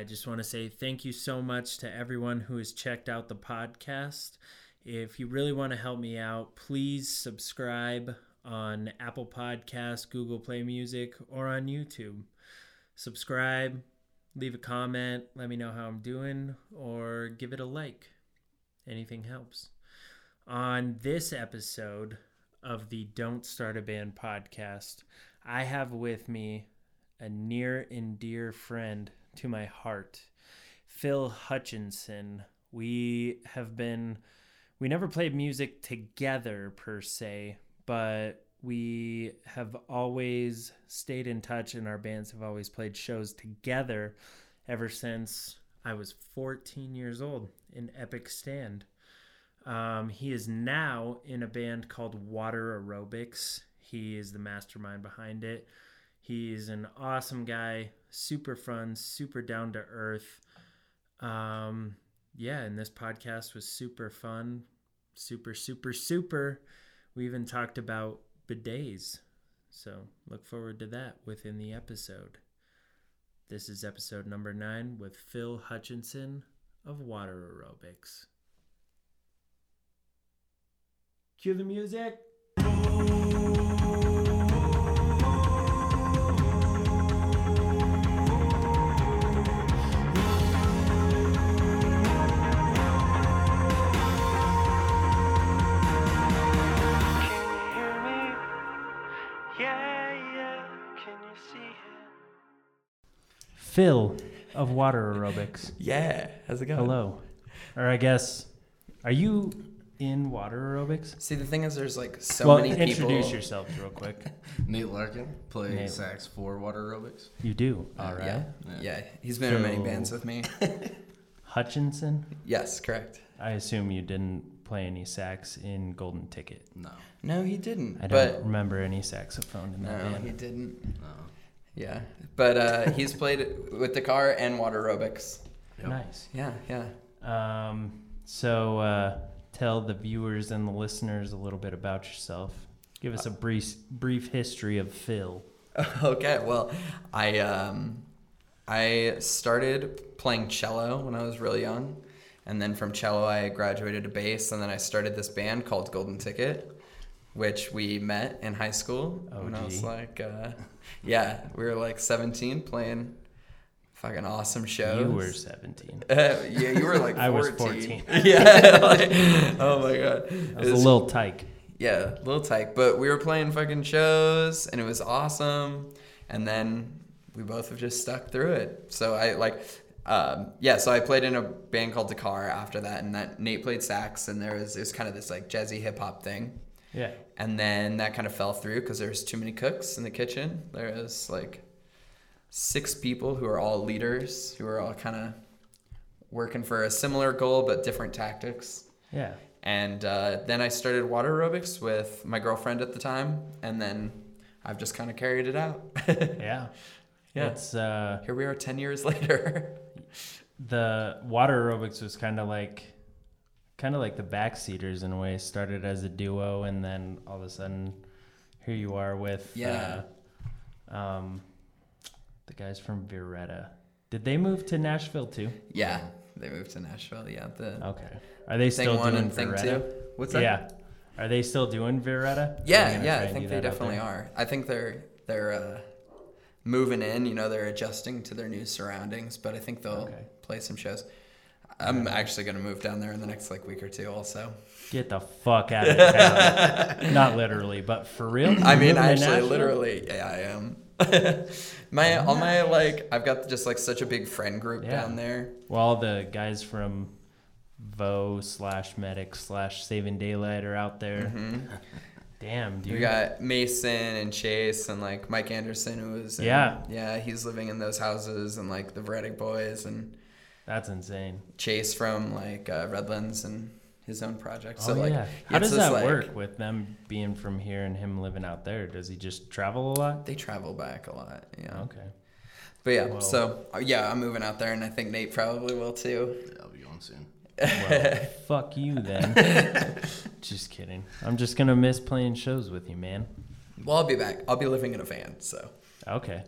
I just want to say thank you so much to everyone who has checked out the podcast. If you really want to help me out, please subscribe on Apple Podcasts, Google Play Music, or on YouTube. Subscribe, leave a comment, let me know how I'm doing, or give it a like. Anything helps. On this episode of the Don't Start a Band podcast, I have with me a near and dear friend to my heart, Phil Hutchinson. We have been, we never played music together per se, but we have always stayed in touch and our bands have always played shows together ever since I was 14 years old in Epic Stand. Um, he is now in a band called Water Aerobics. He is the mastermind behind it. He's an awesome guy, super fun, super down to earth. Um, yeah, and this podcast was super fun, super, super, super. We even talked about bidets. So look forward to that within the episode. This is episode number nine with Phil Hutchinson of Water Aerobics. Cue the music. Phil of Water Aerobics. Yeah, how's it going? Hello. Or I guess, are you in Water Aerobics? See, the thing is, there's like so well, many people. introduce yourself real quick. Nate Larkin play Nate. sax for Water Aerobics. You do. Uh, All right. yeah, Yeah. yeah, he's been in many bands with me. Hutchinson. yes, correct. I assume you didn't play any sax in Golden Ticket. No, No, he didn't. I don't but remember any saxophone in that no, band. he didn't. no. Yeah, but uh, he's played with Dakar and water aerobics. Yep. Nice. Yeah, yeah. Um, so uh, tell the viewers and the listeners a little bit about yourself. Give us a brief brief history of Phil. okay, well, I um, I started playing cello when I was really young, and then from cello I graduated to bass, and then I started this band called Golden Ticket, which we met in high school when I was like, uh, yeah, we were like 17 playing fucking awesome shows. You were 17. Uh, yeah, you were like 14. I was 14. yeah. like, oh my god. I It was a little tyke. yeah, little tight. But we were playing fucking shows and it was awesome. And then we both have just stuck through it. So I like um, yeah, so I played in a band called Dakar after that and that Nate played sax and there was it was kind of this like jazzy hip hop thing. Yeah. And then that kind of fell through because there was too many cooks in the kitchen. There was like six people who are all leaders, who are all kind of working for a similar goal but different tactics. Yeah. And uh, then I started water aerobics with my girlfriend at the time, and then I've just kind of carried it out. Yeah. Yeah. It's uh Here we are 10 years later. the water aerobics was kind of like kind of like the backseaters in a way started as a duo and then all of a sudden here you are with Yeah. uh, um the guys from Viretta. Did they move to Nashville too? yeah, they moved to Nashville. Yeah, the Okay. Are they thing still one doing and thing Viretta? two. What's that? Yeah. Are they still doing Viretta? Yeah, yeah, I think they definitely are. I think they're they're uh, moving in. You know, they're adjusting to their new surroundings, but I think they'll Okay. play some shows. I'm actually gonna move down there in the next like week or two, also. Get the fuck out of town. Not literally, but for real. I mean, actually, literally, yeah, I am. my all my like, I've got just like such a big friend group Yeah. down there. Well, all the guys from Vo slash Medic slash Saving Daylight are out there. Mm-hmm. Damn, dude. We got Mason and Chase and like Mike Anderson, who was in- Yeah. yeah, he's living in those houses and like the Veretic boys and That's insane. Chase from like uh, Redlands and his own project. oh So like, yeah. How does this, that like- work with them being from here and him living out there? Does he just travel a lot? They travel back a lot, yeah. Okay. But yeah, Well- so uh, yeah, I'm moving out there, and I think Nate probably will too. Yeah, I'll be going soon. Well, fuck you then. just kidding. I'm just gonna miss playing shows with you, man. Well, I'll be back. I'll be living in a van, so Okay.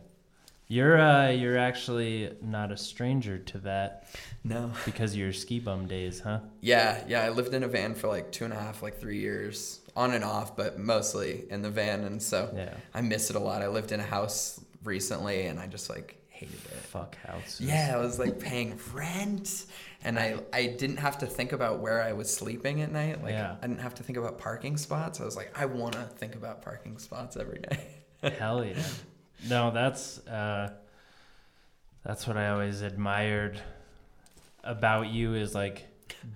You're uh, you're actually not a stranger to that No. because of your ski bum days, huh? Yeah, yeah. I lived in a van for like two and a half, like three years, on and off, but mostly in the van, and so Yeah. I miss it a lot. I lived in a house recently, and I just like hated it. Fuck houses. Yeah, I was like paying rent, and I I didn't have to think about where I was sleeping at night. Like Yeah. I didn't have to think about parking spots. I was like, I want to think about parking spots every day. Hell yeah. No, that's uh, that's what I always admired about you is like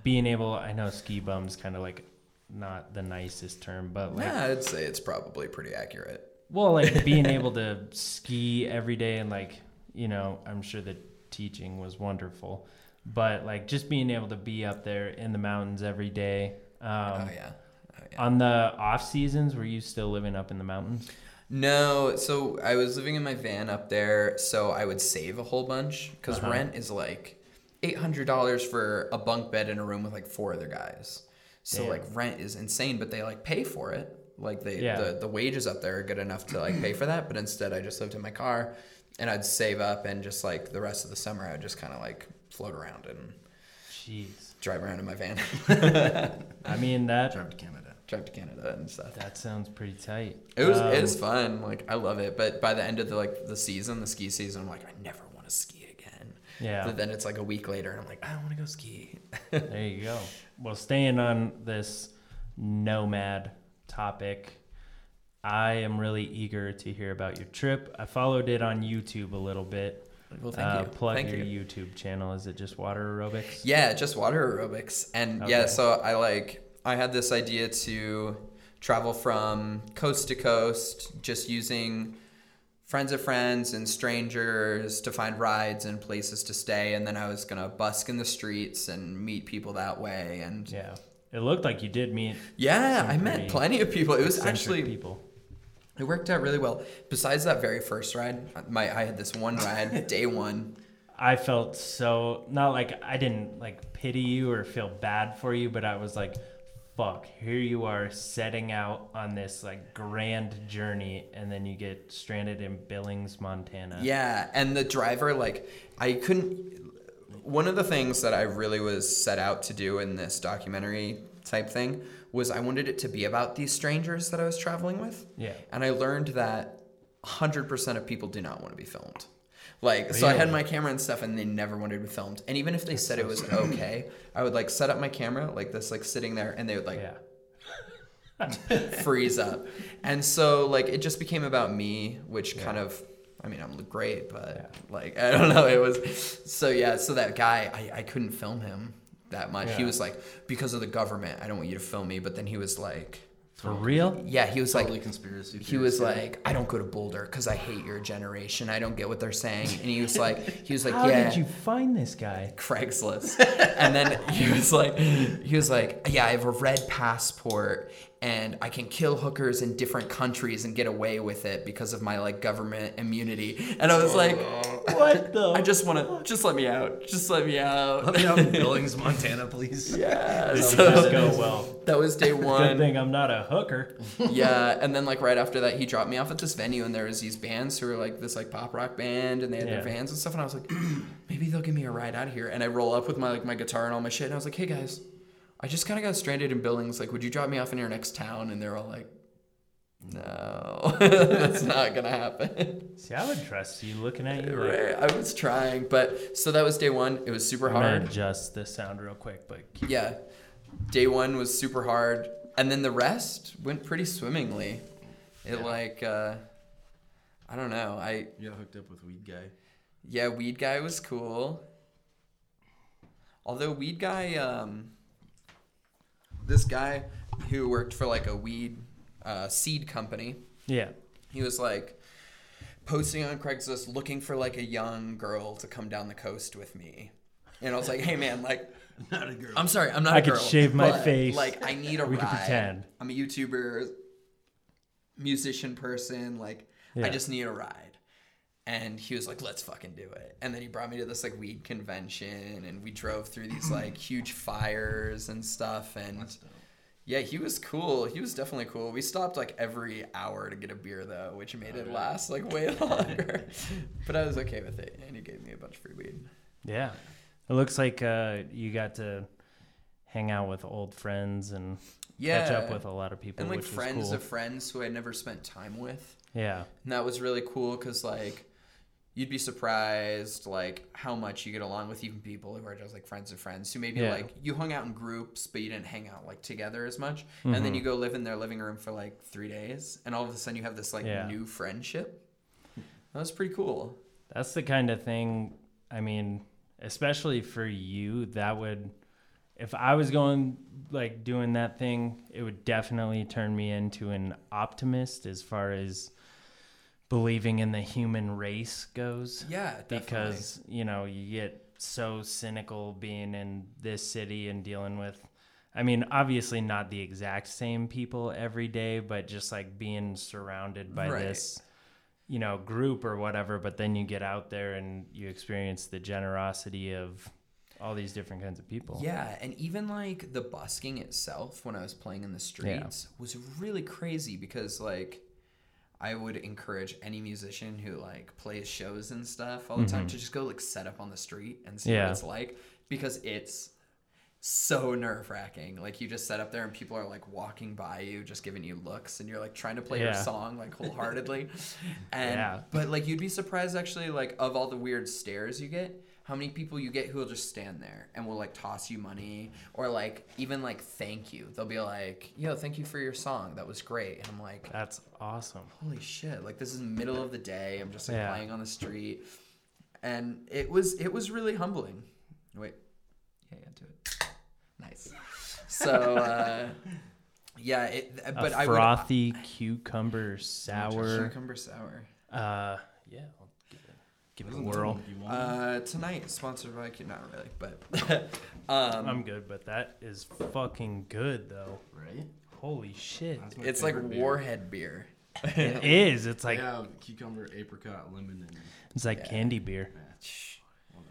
being able. I know ski bums kind of like not the nicest term, but like yeah, I'd say it's probably pretty accurate. well, like being able to ski every day and like you know, I'm sure the teaching was wonderful, but like just being able to be up there in the mountains every day. Um, oh yeah. Oh, yeah. On the off seasons, were you still living up in the mountains? No, so I was living in my van up there, so I would save a whole bunch because Uh-huh. rent is like eight hundred dollars for a bunk bed in a room with like four other guys. So Damn. like rent is insane, but they like pay for it. Like they Yeah. the, the wages up there are good enough to like pay for that. But instead, I just lived in my car, and I'd save up, and just like the rest of the summer, I'd just kind of like float around and Jeez. drive around in my van, I mean that Drive to Canada. Drive to Canada and stuff. that sounds pretty tight. It was Um, it was fun. Like I love it. But by the end of the like the season, the ski season, I'm like, I never want to ski again. Yeah. But then it's like a week later, and I'm like, I don't want to go ski. There you go. Well, staying on this nomad topic, I am really eager to hear about your trip. I followed it on YouTube a little bit. Well, thank uh, you. Plug thank your you. YouTube channel. Is it just water aerobics? Yeah, just water aerobics. And yeah, so I like I had this idea to travel from coast to coast, just using friends of friends and strangers to find rides and places to stay. And then I was gonna busk in the streets and meet people that way. And Yeah. It looked like you did meet yeah, I met plenty of people. It was actually people. It worked out really well. Besides that very first ride, my I had this one ride, day one. I felt so not like I didn't like pity you or feel bad for you, but I was like, fuck, here you are setting out on this like grand journey and then you get stranded in Billings, Montana. Yeah, and the driver like I couldn't. One of the things that I really was set out to do in this documentary type thing was I wanted it to be about these strangers that I was traveling with. Yeah. And I learned that 100% of people do not want to be filmed. Like, so I had my camera and stuff, and they never wanted to be filmed. And even if they said it was okay, I would like set up my camera like this, like sitting there, and they would like Yeah. freeze up. And so like it just became about me, which kind of I mean, I'm great, but like I don't know, it was so yeah, so that guy I, I couldn't film him that much. He was like, because of the government, I don't want you to film me, but then he was like For real? yeah, he was like Totally conspiracy. he was theorist. like, I don't go to Boulder because I hate your generation. I don't get what they're saying. And he was like, he was like, How yeah. did you find this guy? Craigslist. and then he was like, he was like, yeah, I have a red passport and I can kill hookers in different countries and get away with it because of my like government immunity. And I was oh, like, What the? I just want to, just let me out. Just let me out. Let me out in Billings, Montana, please. yeah. This So does go well. that was day one. Good thing I'm not a hooker. yeah, and then like right after that, he dropped me off at this venue, and there was these bands who were like this like pop rock band, and they had Yeah. their vans and stuff, and I was like, maybe they'll give me a ride out of here. And I roll up with my like my guitar and all my shit, and I was like, hey guys, I just kind of got stranded in Billings. Like, would you drop me off in your next town? And they're all like, no, that's not gonna happen. See, I would trust you looking at you. Right? I was trying, but so that was day one. It was super I'm gonna hard. adjust the sound real quick, but keep Yeah, day one was super hard, and then the rest went pretty swimmingly. It like, uh, I don't know. I You got hooked up with weed guy. yeah, weed guy was cool. Although weed guy, um, this guy who worked for like a weed uh, seed company, yeah. he was like posting on Craigslist looking for like a young girl to come down the coast with me. And I was like, hey man, like Not a girl. I'm sorry, I'm not I a girl. I could shave my but, face. Like I need a We ride. could pretend. I'm a YouTuber, musician person. Like Yeah. I just need a ride. And he was like, "Let's fucking do it." And then he brought me to this like weed convention, and we drove through these like huge fires and stuff. And That's dope. Yeah, he was cool. He was definitely cool. We stopped like every hour to get a beer though, which made it last like way longer. but I was okay with it, and he gave me a bunch of free weed. Yeah. It looks like uh, you got to hang out with old friends and Yeah, catch up with a lot of people, and like which friends cool. of friends who I never spent time with. yeah. And that was really cool because like you'd be surprised like how much you get along with even people who are just like friends of friends who maybe Yeah. like you hung out in groups but you didn't hang out like together as much and Mm-hmm. then you go live in their living room for like three days and all of a sudden you have this like Yeah. new friendship that was pretty cool That's the kind of thing, I mean, especially for you, that would, if I was going, like, doing that thing, it would definitely turn me into an optimist as far as believing in the human race goes. yeah definitely. because you know you get so cynical being in this city and dealing with i mean obviously not the exact same people every day but just like being surrounded by Right. this you know group or whatever but then you get out there and you experience the generosity of all these different kinds of people Yeah, and even like the busking itself when I was playing in the streets was really crazy because like I would encourage any musician who like plays shows and stuff all the time to just go like set up on the street and see Mm-hmm. Yeah. what it's like because it's so nerve wracking. Like you just set up there and people are like walking by you, just giving you looks, and you're like trying to play your song like wholeheartedly. and Yeah. but like you'd be surprised actually, like of all the weird stares you get, how many people you get who will just stand there and will like toss you money or like even like thank you. They'll be like, "Yo, thank you for your song. That was great." And I'm like, that's awesome. Holy shit. Like this is middle of the day. I'm just like Yeah. playing on the street. And it was it was really humbling. Wait. Yeah yeah do it. Nice. So uh yeah it but a i frothy cucumber sour. cucumber sour. Uh yeah i'll give it, give it a whirl that what you tonight sponsored by you, not really but um i'm good but that is fucking good though right? holy shit That's my it's like favorite beer. warhead beer It is. It's like yeah, cucumber, apricot, lemon, and it's like Yeah. candy beer. one.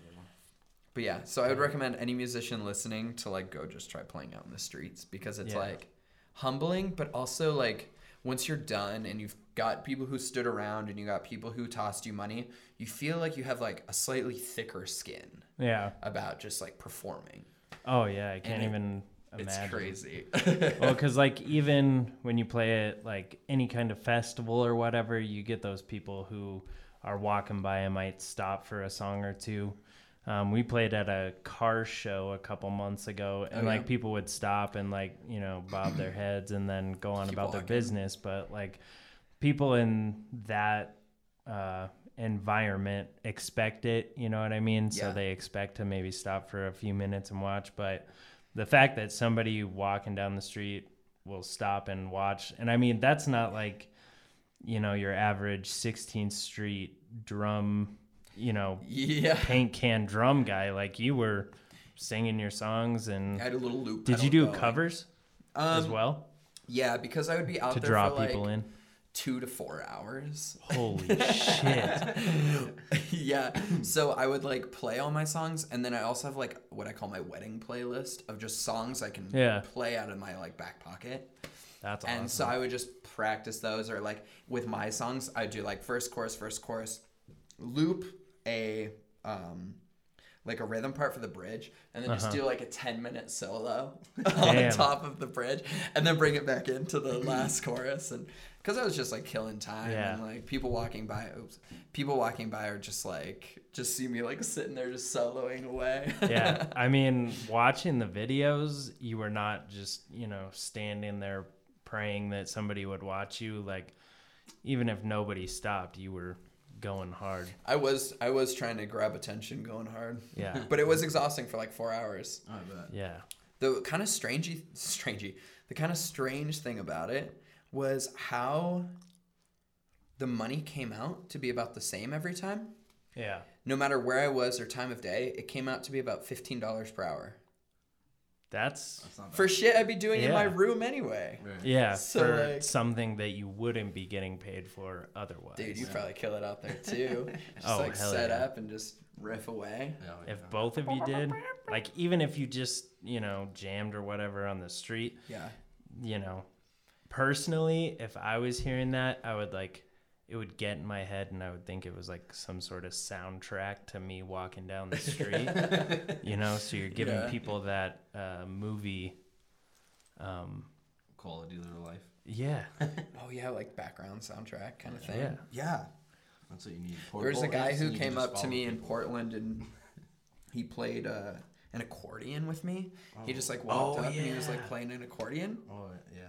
But yeah, so I would recommend any musician listening to like go just try playing out in the streets because it's Yeah. like humbling, but also like once you're done and you've got people who stood around and you got people who tossed you money, you feel like you have like a slightly thicker skin Yeah. about just like performing. Oh yeah. I can't it- even It's imagine. crazy. well, because like even when you play at like any kind of festival or whatever, you get those people who are walking by and might stop for a song or two. Um, we played at a car show a couple months ago, and Oh, like people would stop and like you know bob their heads and then go on Keep about their business. But like people in that uh, environment expect it. You know what I mean? So they expect to maybe stop for a few minutes and watch. But the fact that somebody walking down the street will stop and watch, and I mean that's not like you know your average 16th Street drum, you know, yeah. paint can drum guy. Like you were singing your songs, and I had a little loop. did you do going. covers as Um, well Yeah, because I would be out to there draw for like people in? Two to four hours. Holy shit! yeah. So I would like play all my songs, and then I also have like what I call my wedding playlist of just songs I can Yeah. play out of my like back pocket. That's awesome. And so I would just practice those, or like with my songs, I do like first chorus, first chorus, loop a um like a rhythm part for the bridge, and then just Uh-huh. do like a ten minute solo on top of the bridge, and then bring it back into the last chorus, and because I was just like killing time, Yeah. and like people walking by, oops, people walking by are just like just see me like sitting there just soloing away. yeah, I mean, watching the videos, you were not just you know standing there praying that somebody would watch you. Like, even if nobody stopped, you were going hard. I was I was trying to grab attention, going hard. Yeah. but it was exhausting for like four hours. I bet. Yeah. The kind of strangey, strangey, the kind of strange thing about it was how the money came out to be about the same every time. Yeah. No matter where I was or time of day, it came out to be about fifteen dollars per hour That's That's for shit I'd be doing in my room anyway. Right. yeah So, for like- something that you wouldn't be getting paid for otherwise. Dude, you probably kill it out there too. Just Oh, like hell set yeah. up and just riff away. Yeah, if both of you did, like even if you just you know jammed or whatever on the street, Yeah. you know, personally, if I was hearing that, I would like it would get in my head and I would think it was like some sort of soundtrack to me walking down the street. you know, so you're giving Yeah. people that uh, movie um Quality of their life. yeah. Oh yeah, like background soundtrack kind of thing. Yeah. Yeah. That's what you need. There's a guy who you came up to follow me in. Portland and he played uh, an accordion with me. He just like Oh, walked up and he was like playing an accordion. Oh yeah.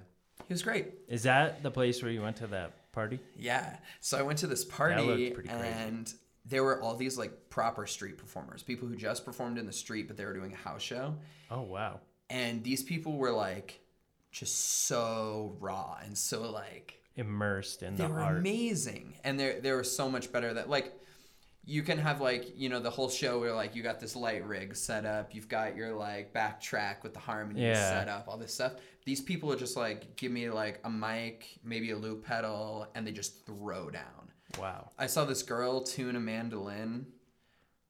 He was great. Is that the place where you went to that party? Yeah. So I went to this looked party and there were all these like proper street performers, people who just performed in the street, but they were doing a house show. Oh wow. And these people were like just so raw and so like Immersed in they the were art. amazing and they they were so much better that like you can have like you know the whole show where like you got this light rig set up you've got your like backtrack with the harmonies Yeah. set up all this stuff these people are just like give me like a mic maybe a loop pedal and they just throw down Wow. i saw this girl tune a mandolin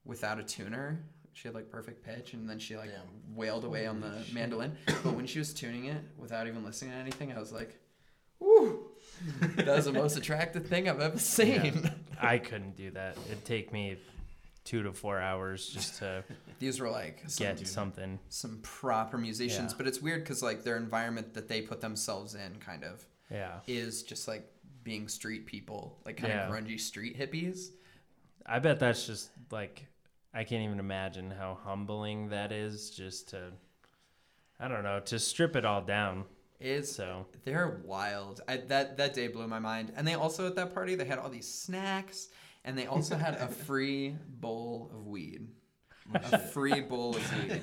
without a tuner she had like perfect pitch and then she like wailed away on the mandolin but when she was tuning it without even listening to anything i was like Woo! That was the most attractive thing I've ever seen. I couldn't do that. It'd take me two to four hours just to These were like some, get something. some proper musicians, Yeah. but it's weird because like their environment that they put themselves in kind of Yeah. is just like being street people, like kind Yeah. of grungy street hippies. I bet that's just like I can't even imagine how humbling that is just to I don't know, to strip it all down. It's So they're wild. I, that that day blew my mind. And they also at that party they had all these snacks, and they also had a free bowl of weed. Oh, a free bowl of weed.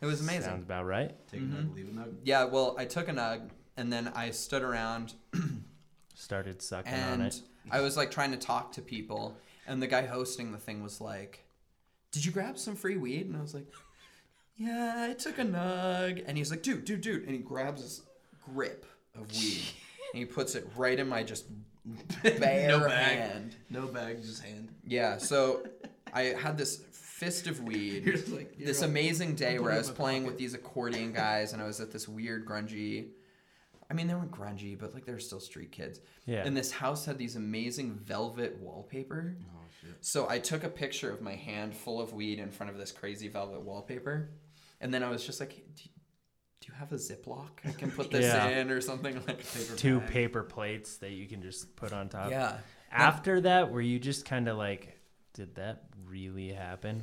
It was amazing. sounds about right. Take a nug, leave a nug. Yeah, well, I took a nug and then I stood around Started sucking on it. I was like trying to talk to people, and the guy hosting the thing was like, "Did you grab some free weed?" And I was like, "Yeah, I took a nug." And he's like, "Dude, dude, dude!" And he grabs this grip of weed and he puts it right in my just bare No bag. hand. No bag, just hand. Yeah, so I had this fist of weed. You're just like, this you're all- amazing day where I was in my playing with these accordion guys, and I was at this weird grungy. I mean, they weren't grungy, but like they were still street kids. Yeah. And this house had these amazing velvet wallpaper. Oh shit. So I took a picture of my hand full of weed in front of this crazy velvet wallpaper, and then I was just like, "Do you, do you have a Ziploc I can put this Yeah. in or something like?" Paper Two bag. paper plates that you can just put on top. Yeah. After that, were you just kind of like, did that really happen?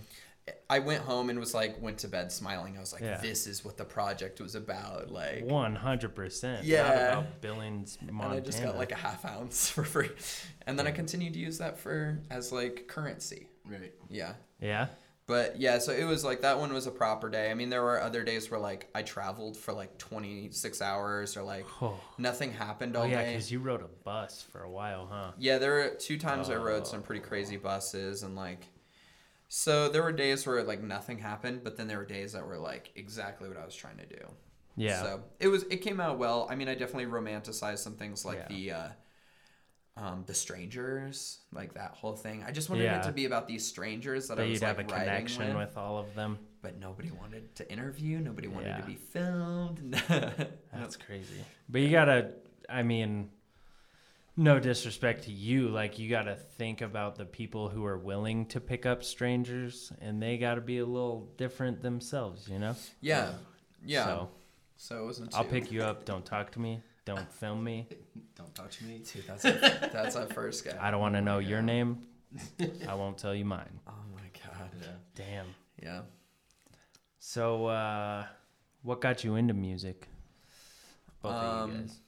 I went home and was like, went to bed smiling. I was like, Yeah. "This is what the project was about." Like, One hundred percent. Not Yeah. about Billings, Montana. and I just got like a half ounce for free, and then I continued to use that for as like currency. Right. Yeah. yeah. But yeah, so it was like that one was a proper day. I mean, there were other days where like I traveled for like 26 hours or like Oh, nothing happened all oh yeah, day. because you rode a bus for a while, huh? Yeah, there were two times I rode Oh. some pretty crazy buses and like so there were days where like nothing happened, but then there were days that were like exactly what I was trying to do. Yeah. So it was it came out well. I mean, I definitely romanticized some things like Yeah. the uh um the strangers, like that whole thing. I just wanted Yeah. it to be about these strangers that, I that was you'd like have a connection with, with all of them. but nobody wanted to interview, nobody wanted Yeah. to be filmed. That's crazy. But you gotta, I mean, no disrespect to you, like you gotta think about the people who are willing to pick up strangers, and they gotta be a little different themselves, you know. yeah. Yeah. So So, it wasn't I'll pick you up. Don't talk to me. Don't film me. Don't touch me. Dude, that's a, that's our first guy. I don't want to know your name. I won't tell you mine. Oh my god. Yeah. Damn. Yeah. So, uh, what got you into music? Both of you Um, guys.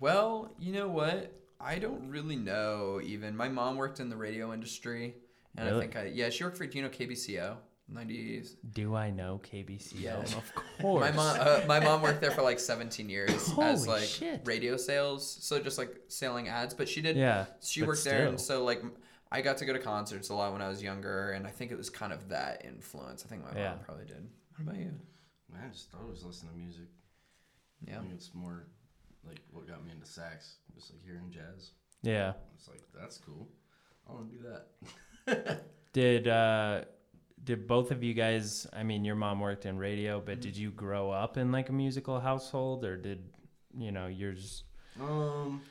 Well, you know what? I don't really know even. My mom worked in the radio industry. And I think I, yeah, she worked for, you know KBCO? 90s. Do I know KBCO? Yeah. Of course. My mom, uh, my mom worked there for like 17 years as like shit. radio sales. So just like selling ads. But she did, yeah. she but worked there. And so like I got to go to concerts a lot when I was younger. And I think it was kind of that influence. I think my Yeah. mom probably did. What about you? Man, I just always listen to music. Yeah. I think it's more like what got me into sax. Just like hearing jazz. Yeah. It's like that's cool. I want to do that. Did uh did both of you guys? I mean, your mom worked in radio, Mm-hmm. but did you grow up in like a musical household, or did you know yours Um,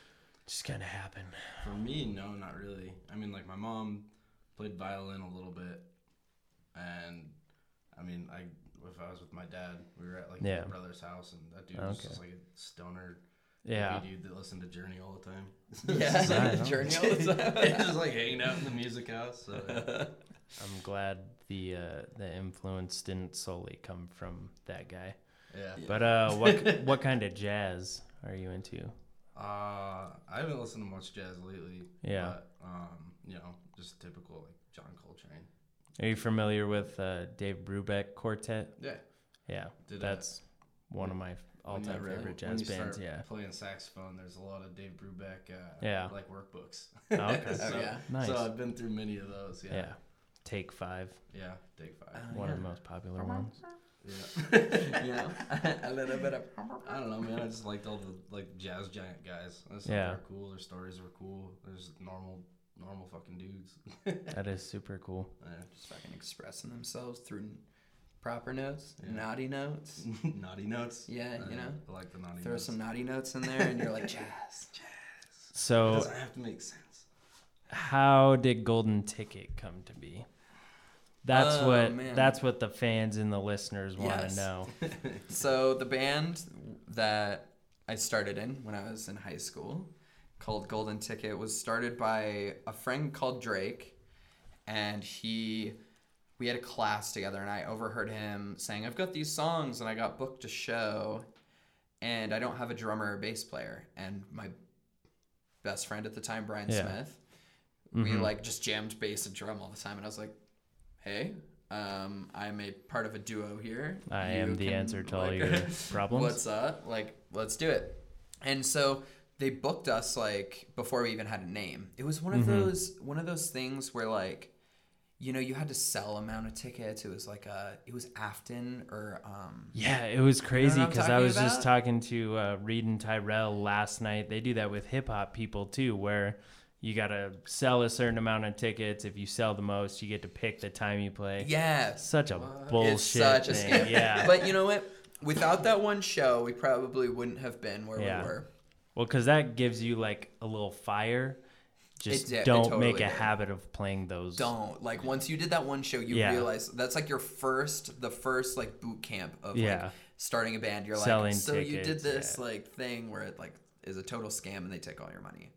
just kind of happen? for me, no, not really. I mean, like my mom played violin a little bit, and I mean, I if I was with my dad, we were at like Yeah. my brother's house, and that dude was Okay. just like a stoner Yeah. hippie dude that listened to Journey all the time. Yeah, Right on. Journey all the time. just like hanging out in the music house. So, yeah. I'm glad the uh, the influence didn't solely come from that guy. yeah. But uh, what what kind of jazz are you into? Uh, I haven't listened to much jazz lately. Yeah. But, um, you know, just typical like John Coltrane. Are you familiar with uh, Dave Brubeck Quartet? Yeah. Yeah, Did, uh, that's one of my all time When you- favorite when jazz you bands. start Yeah. Playing saxophone, there's a lot of Dave Brubeck. Uh, Yeah. Like workbooks. Oh, okay. so, yeah. Nice. So I've been through many of those. yeah. Yeah. Take Five, Yeah. Take five. Oh, one of yeah. the most popular ones. Yeah. you know, a little bit of. I don't know, man. I just liked all the like jazz giant guys. I just thought Yeah. they're cool. Their stories were cool. There's normal, normal fucking dudes. That is super cool. Yeah. Just fucking expressing themselves through proper notes, Yeah. naughty notes. naughty notes. Yeah, you Uh, know. I like the naughty Throw notes. some naughty notes in there, and you're like jazz. jazz. So, doesn't have to make sense. how did Golden Ticket come to be? That's Oh, what man. that's what the fans and the listeners want to Yes. know. So the band that I started in when I was in high school, called Golden Ticket, was started by a friend called Drake, and he, we had a class together, and I overheard him saying, "I've got these songs, and I got booked to show, and I don't have a drummer or bass player." And my best friend at the time, Brian Yeah. Smith, we Mhm. like just jammed bass and drum all the time, and I was like, "Hey." Um, I'm a part of a duo here. I You am the answer to all your problems. what's up like let's do it and so they booked us like before we even had a name it was one of Mhm. those one of those things where like you know you had to sell amount of tickets it was like a it was afton or um Yeah, it was crazy because I talking was just talking to uh, Reed and Tyrell last night. They do that with hip hop people too, where you gotta sell a certain amount of tickets. If you sell the most, you get to pick the time you play. yeah Such a bullshit it's such a scam Yeah. but you know what without that one show we probably wouldn't have been where Yeah. we were well, because that gives you like a little fire. Just it don't totally make a did. habit of playing those. don't like once you did that one show you Yeah. realize that's like your first the first like boot camp of Yeah. like starting a band you're Selling like so you did this yeah. like thing where it like is a total scam and they take all your money.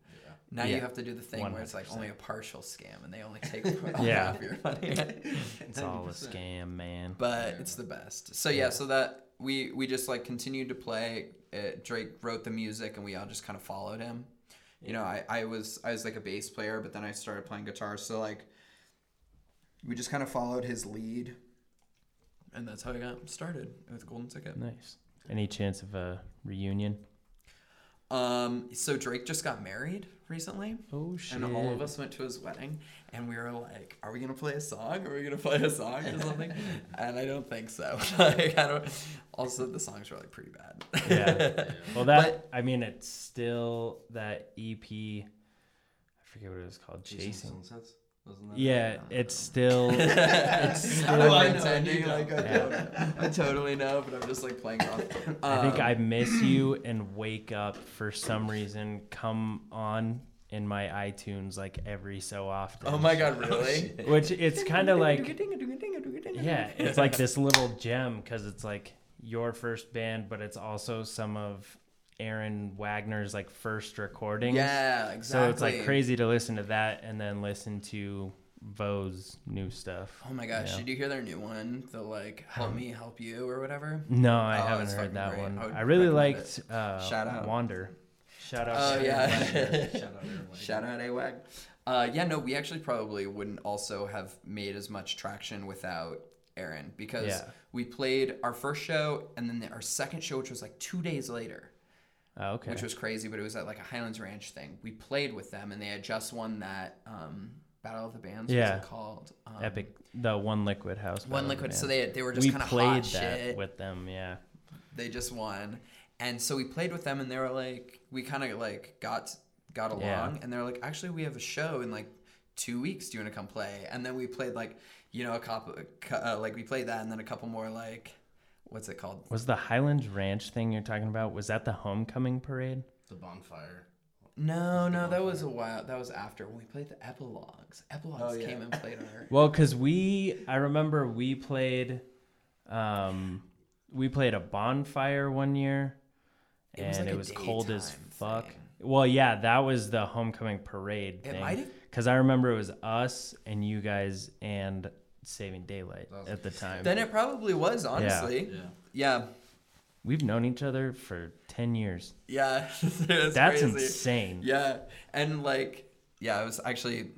Now Yeah. you have to do the thing where it's like only a partial scam and they only take Yeah. half your money. It's all a scam, man. but it's the best. So yeah, so that we we just like continued to play it, drake wrote the music and we all just kind of followed him. You know I, I was i was like a bass player but then i started playing guitar. So like we just kind of followed his lead. And that's how i got started with golden ticket. Nice. Any chance of a reunion? Um so drake just got married recently Oh shit! and all of us went to his wedding and we were like are we gonna play a song are we gonna play a song or something and i don't think so like, I don't, also the songs were like pretty bad Yeah. Well, that I mean, it's still that EP. I forget what it was called. Chasing Chasing. Sunsets? Wasn't that Yeah, it's still. it's still- I'm I know, pretending you know. like I, Yeah. don't, I totally know, but I'm just like playing off. I think Um, I miss you and wake up for some reason come on in my iTunes like every so often. Oh my god, really? Which it's kind of like yeah, it's like this little gem because it's like your first band, but it's also some of Aaron Wagner's like first recordings. Yeah, exactly. So it's like crazy to listen to that and then listen to Vo's new stuff. Oh my gosh, did you hear their new one? The like help me help you or whatever. No, I Oh, haven't heard that great. one. I I, really liked uh, Shout out. Wander. Shout out. Oh to yeah. Shout out Aaron. Shout out AWAG. Uh, yeah, no, we actually probably wouldn't also have made as much traction without Aaron because Yeah. we played our first show and then our second show, which was like two days later. Oh, okay. which was crazy, but it was at like a Highlands Ranch thing. We played with them, and they had just won that um, Battle of the Bands. Yeah. What's it called? Um, Epic. The One Liquid House. One Battle the Liquid. So they they were just kind of played hot that shit. with them. Yeah. they just won, and so we played with them, and they were like, we kind of like got got along, Yeah. and they're like, actually, we have a show in like two weeks. Do you want to come play? And then we played like you know, a couple, uh, like we played that, and then a couple more like, what's it called? Was the Highland Ranch thing you're talking about? Was that the homecoming parade? The bonfire. No, no, that was a while. That was after when we played the epilogues. Epilogues Oh, yeah. came and played on our. Well, cause we, I remember we played, um, we played a bonfire one year, It was and like it was cold as fuck. thing. Well, yeah, that was the homecoming parade It thing. Cause I remember it was us and you guys and Saving Daylight That at the time. Then it probably was honestly. Yeah. Yeah, We've known each other for ten years. yeah. That's, That's crazy. insane. Yeah, and like, yeah, I was actually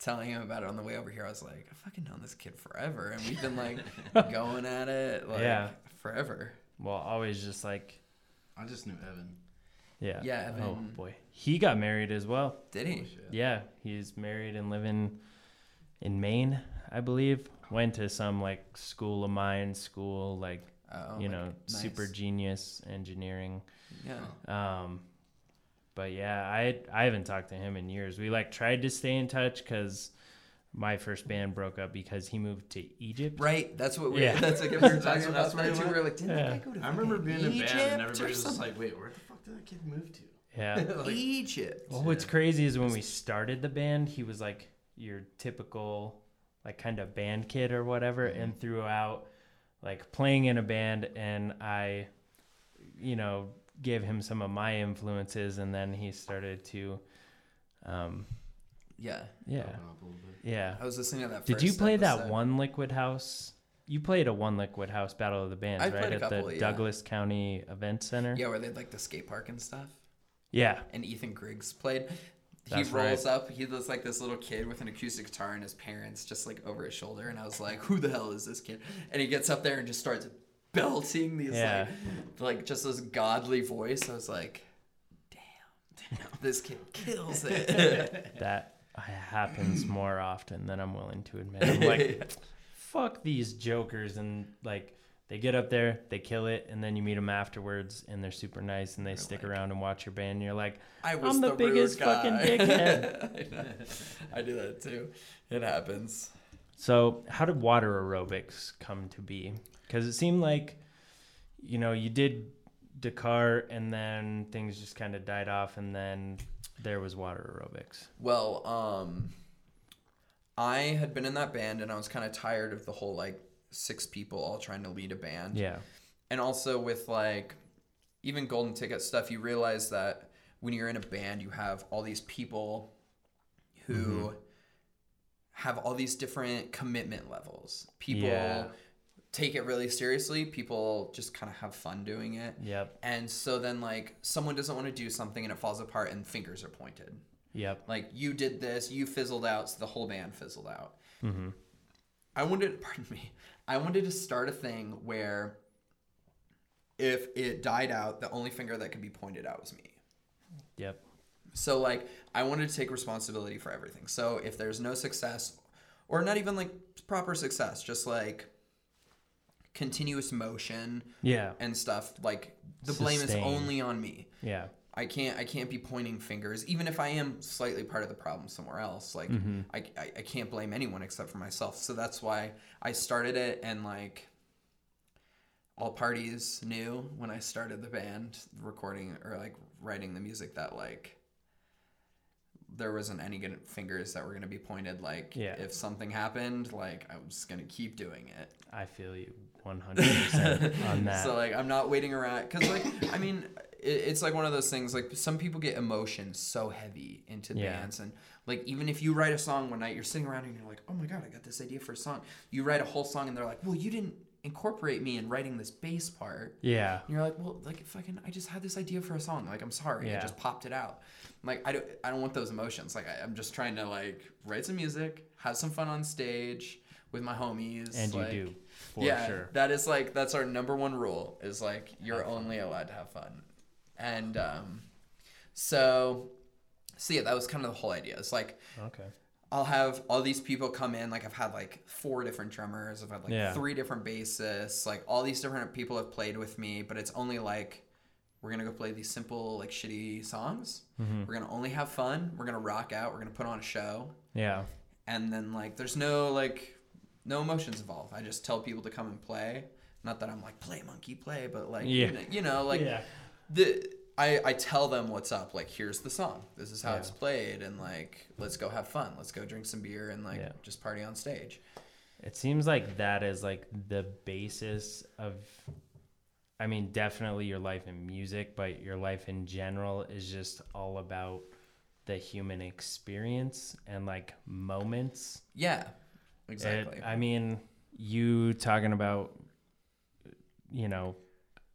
telling him about it on the way over here. I was like, I've fucking known this kid forever, and we've been like going at it like Yeah. forever. Well, always just like, I just knew Evan. yeah. Yeah, Evan. Oh boy, he got married as well. Did he? Yeah, he's married and living in Maine, I believe. Went to some like school of mine school, like Oh, you like, know, nice. super genius engineering. Yeah. Um, but yeah, I I haven't talked to him in years. We like tried to stay in touch because my first band broke up because he moved to Egypt. Right. That's what we. Yeah. That's like if we were talking what- about that's where that he too. We went? were like, didn't Yeah. that guy go to I remember fucking being in a band and or everybody was just like, wait, where the fuck did that kid move to? Yeah. Like, Egypt. Well, what's crazy is when we started the band, he was like your typical, like kind of band kid or whatever, and throughout, like playing in a band, and I, you know, gave him some of my influences, and then he started to, um, Yeah. yeah, open up a little bit. yeah. I was listening to that. Did you play that one Liquid House? You played a one Liquid House Battle of the Bands, I right? At couple, the yeah. Douglas County Event Center. Yeah, where they had like the skate park and stuff. Yeah. and Ethan Griggs played. He rolls right. up. He looks like this little kid with an acoustic guitar and his parents just like over his shoulder. And I was like, "Who the hell is this kid?" And he gets up there and just starts belting these Yeah. like, like just this godly voice. I was like, "Damn, this kid kills it." That happens more often than I'm willing to admit. I'm like, fuck these jokers and like they get up there they kill it and then you meet them afterwards and they're super nice and they stick like- around and watch your band and you're like I was I'm the rude biggest fucking dickhead. I. I do that too. It happens. so how did water aerobics come to be because it seemed like you know you did dakar and then things just kind of died off and then there was water aerobics Well, um, I had been in that band and I was kind of tired of the whole like six people all trying to lead a band. yeah And also with like even golden ticket stuff, you realize that when you're in a band, you have all these people who have all these different commitment levels. People Yeah. take it really seriously, people just kind of have fun doing it. yep And so then like someone doesn't want to do something and it falls apart and fingers are pointed. yep Like you did this, you fizzled out, so the whole band fizzled out. mm-hmm. I wanted, pardon me, I wanted to start a thing where if it died out, the only finger that could be pointed out was me. yep So like I wanted to take responsibility for everything. So if there's no success or not even like proper success, just like continuous motion yeah and stuff, like the blame is only on me. yeah I can't I can't be pointing fingers even if I am slightly part of the problem somewhere else like Mm-hmm. I, I I can't blame anyone except for myself so that's why I started it and like all parties knew when I started the band recording or like writing the music that like there wasn't any good fingers that were going to be pointed like Yeah. if something happened like I was going to keep doing it I feel you 100% on that. so like I'm not waiting around because like I mean it's like one of those things like some people get emotions so heavy into Yeah. bands and like even if you write a song one night you're sitting around and you're like oh my god I got this idea for a song you write a whole song and they're like well you didn't incorporate me in writing this bass part yeah. and you're like well like fucking I just had this idea for a song like I'm sorry I just popped it out like I don't I don't want those emotions like I, I'm just trying to like write some music have some fun on stage with my homies And you do, for yeah, sure. that is like that's our number one rule is like you're only allowed to have fun, and um, so so yeah, that was kind of the whole idea. It's like Okay. I'll have all these people come in. Like I've had like four different drummers. I've had like Yeah. three different bassists. Like all these different people have played with me, but it's only like we're gonna go play these simple like shitty songs. Mm-hmm. We're gonna only have fun. We're gonna rock out. We're gonna put on a show Yeah. and then like there's no like no emotions involved. I just tell people to come and play. Not that I'm like play monkey play, but like Yeah. you, know, you know, like yeah. The I, I tell them what's up. Like here's the song. This is how Yeah. it's played, and like let's go have fun. Let's go drink some beer and like Yeah. just party on stage. It seems like that is like the basis of I mean, definitely your life in music, but your life in general is just all about the human experience and like moments. Yeah, It- exactly. I mean, you talking about you know,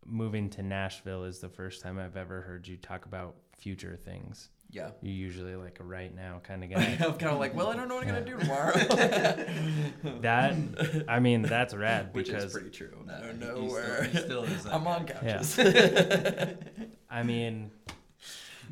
moving to Nashville is the first time I've ever heard you talk about future things. yeah. You're usually like a right now kind of I'm guy. kind of like, well, I don't know what I'm gonna do tomorrow. that I mean, that's rad Which because is pretty true. Nah, I don't know where. Still, still I'm on guy. couches. I mean,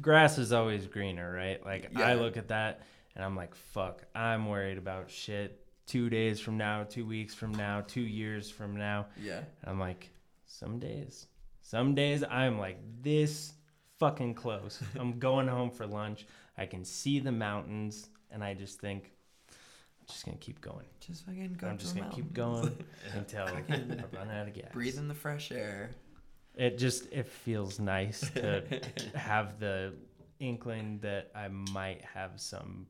grass is always greener, right? Like Yeah. I look at that and I'm like, fuck, I'm worried about shit. Two days from now, two weeks from now, two years from now. yeah. And I'm like, some days, some days I'm like this fucking close. I'm going home for lunch. I can see the mountains, and I just think, I'm just gonna keep going. Just fucking go I'm just gonna keep going until I run out of gas. Breathe in the fresh air. It just it feels nice to have the inkling that I might have some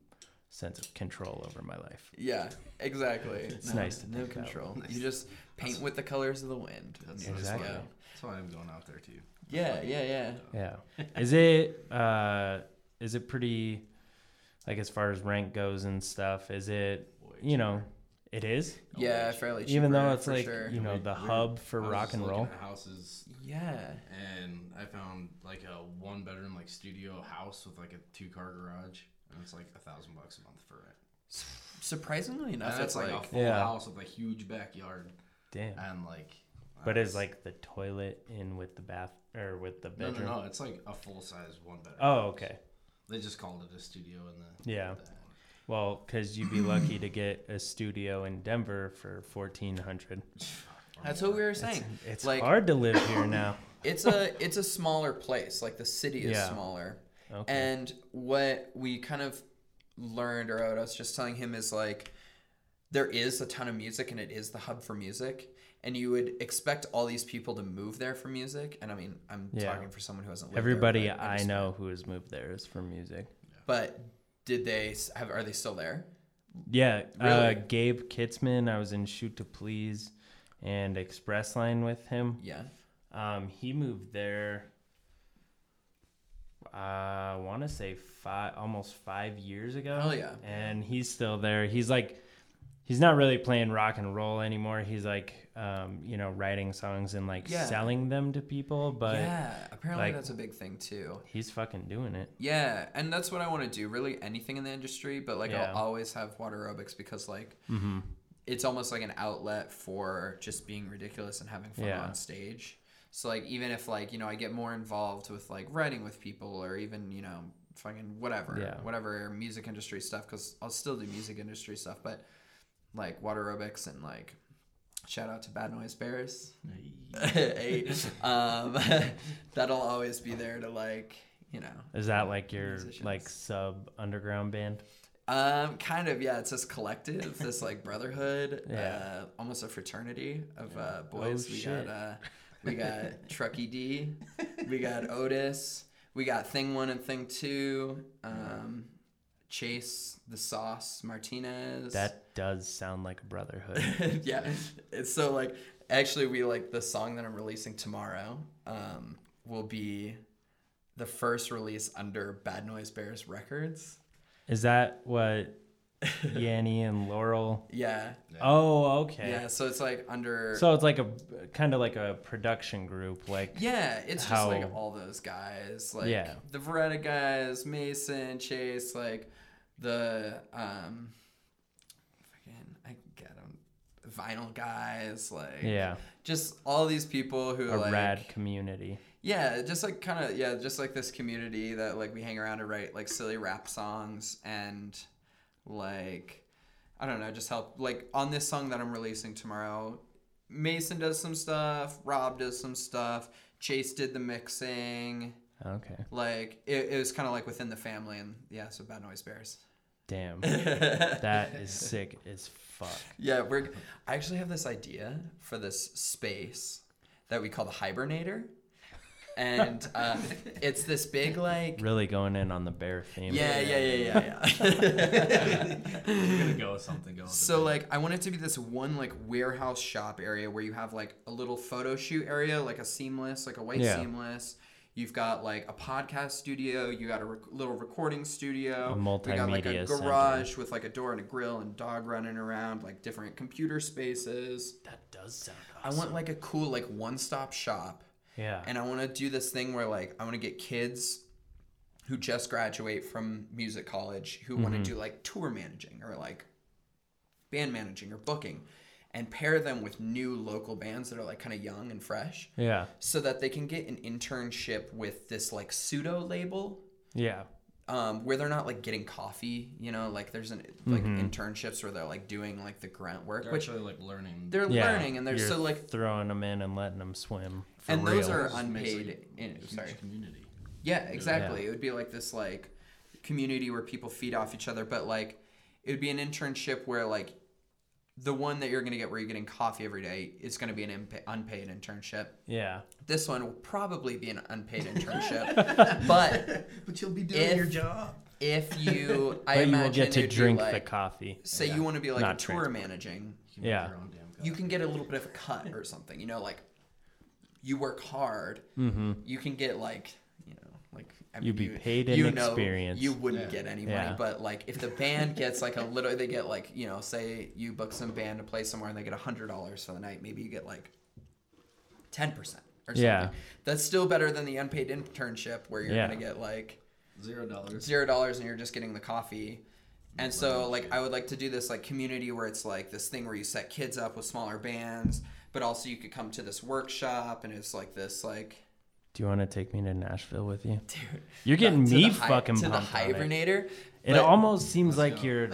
sense of control over my life. Yeah, exactly. It's nice to no think about. control. Nice. You just paint with the colors of the wind. That's, you just that's Exactly. why, that's why I'm going out there too. Yeah, yeah, yeah. Yeah. Is it uh is it pretty like as far as rank goes and stuff, is it Way you know, it is? Yeah, fairly cheap. Even though it's like sure. you know the we- hub for I was rock and roll. at houses, Yeah. and I found like a one bedroom like studio house with like a two car garage, and it's like a thousand bucks a month for rent. Surprisingly enough, And it's that's like, like a full Yeah. house with a huge backyard, Damn. and like. But is like the toilet in with the bath or with the bedroom? no, no. no. It's like a full size one bedroom. Oh, house. okay. They just called it a studio in the. Yeah. the- Well, because you'd be lucky to get a studio in Denver for fourteen hundred. that's what we were It's, saying. it's Like- hard to live here now. It's a it's a smaller place. Like the city is Yeah. smaller. Okay. And what we kind of learned, or what I was just telling him, is like there is a ton of music and it is the hub for music. And you would expect all these people to move there for music. And I mean, I'm Yeah. talking for someone who hasn't lived Everybody there. but I know who has moved there is from music. But did they have? Are they still there? Yeah, uh, Gabe Kitzman. I was in Shoot to Please and Express Line with him. Yeah. Um, he moved there. I want to say five, almost five years ago. Hell yeah. And he's still there. He's like, he's not really playing rock and roll anymore. He's like, um, you know, writing songs and like Yeah. selling them to people. But yeah. Apparently like- that's a big thing too. he's fucking doing it. Yeah, and that's what I want to do. Really, anything in the industry, but like Yeah. I'll always have water aerobics because like Mm-hmm. it's almost like an outlet for just being ridiculous and having fun Yeah. on stage. So like even if like you know I get more involved with like writing with people or even you know fucking whatever Yeah. whatever music industry stuff because I'll still do music industry stuff, but like water aerobics and like shout out to Bad Noise Bears. Hey, um, that'll always be there to like you know Is that like your Musicians. like sub underground band? Um, kind of, yeah. It's this collective, this like brotherhood, Yeah. uh, almost a fraternity of uh, boys. Oh, we shit. got uh, we got Truckee D, we got Otis, we got Thing One and Thing Two, um, Chase the Sauce Martinez. That does sound like a brotherhood. yeah, it's so like actually we like the song that I'm releasing tomorrow. Um, will be the first release under Bad Noise Bears Records. Is that what Yanni and Laurel? Yeah. Oh, okay. Yeah, so it's like under. So it's like a kind of like a production group, like yeah, it's just like all those guys, like Yeah. the Veretta guys, Mason, Chase, like the um, fucking I get them, vinyl guys, like yeah, just all these people who a like rad community. yeah, just like kind of yeah, just like this community that like we hang around and write like silly rap songs and like I don't know, just help like on this song that I'm releasing tomorrow. Mason does some stuff, Rob does some stuff, Chase did the mixing. Okay. Like it, it was kind of like within the family and yeah, so Bad Noise Bears. Damn. that is sick as fuck. Yeah, we're. I actually have this idea for this space that we call the hibernator, and uh, it's this big like. Really going in on the bear theme. Yeah, yeah, yeah, yeah, yeah. You're gonna go with something. Go with So like I want it to be this one like warehouse shop area where you have like a little photo shoot area, like a seamless, like a white Yeah. seamless. You've got like a podcast studio. You got a rec- little recording studio. A We got like a multimedia center. garage with like a door and a grill and dog running around, like different computer spaces. That does sound I want like a cool like one-stop shop, yeah. and I want to do this thing where like I want to get kids who just graduate from music college who want to Mm-hmm. do like tour managing or like band managing or booking and pair them with new local bands that are like kind of young and fresh yeah. so that they can get an internship with this like pseudo label Yeah. Um, where they're not like getting coffee you know like there's an like Mm-hmm. internships where they're like doing like the grunt work They're which actually like learning. they're Yeah. learning and they're You're so like throwing them in and letting them swim. For and real. those are Just unpaid like, in, sorry community. Yeah, exactly. It would be like this like community where people feed off each other, but like it would be an internship where like the one that you're gonna get where you're getting coffee every day is gonna be an impa- unpaid internship. Yeah. This one will probably be an unpaid internship, but But you'll be doing your job. if you, I but you imagine will get to it'd be drink the coffee. Say Yeah. you want to be like Not a tour transport. managing, You can Yeah. Make your own damn you can get a little bit of a cut or something. You know, like you work hard, Mm-hmm. you can get like you know like I You'd be you- paid in you know experience. You wouldn't Yeah. get any money, Yeah. but like if the band gets like a little, they get like you know, say you book some band to play somewhere and they get a hundred dollars for the night, maybe you get like ten percent or something. Yeah. That's still better than the unpaid internship where you're Yeah. gonna get like Zero dollars. zero dollars and you're just getting the coffee. And so like I would like to do this like community where it's like this thing where you set kids up with smaller bands, but also you could come to this workshop and it's like this like Do you want to take me to Nashville with you? dude You're getting me the fucking to the pumped it. hibernator. It But- almost seems like go. you're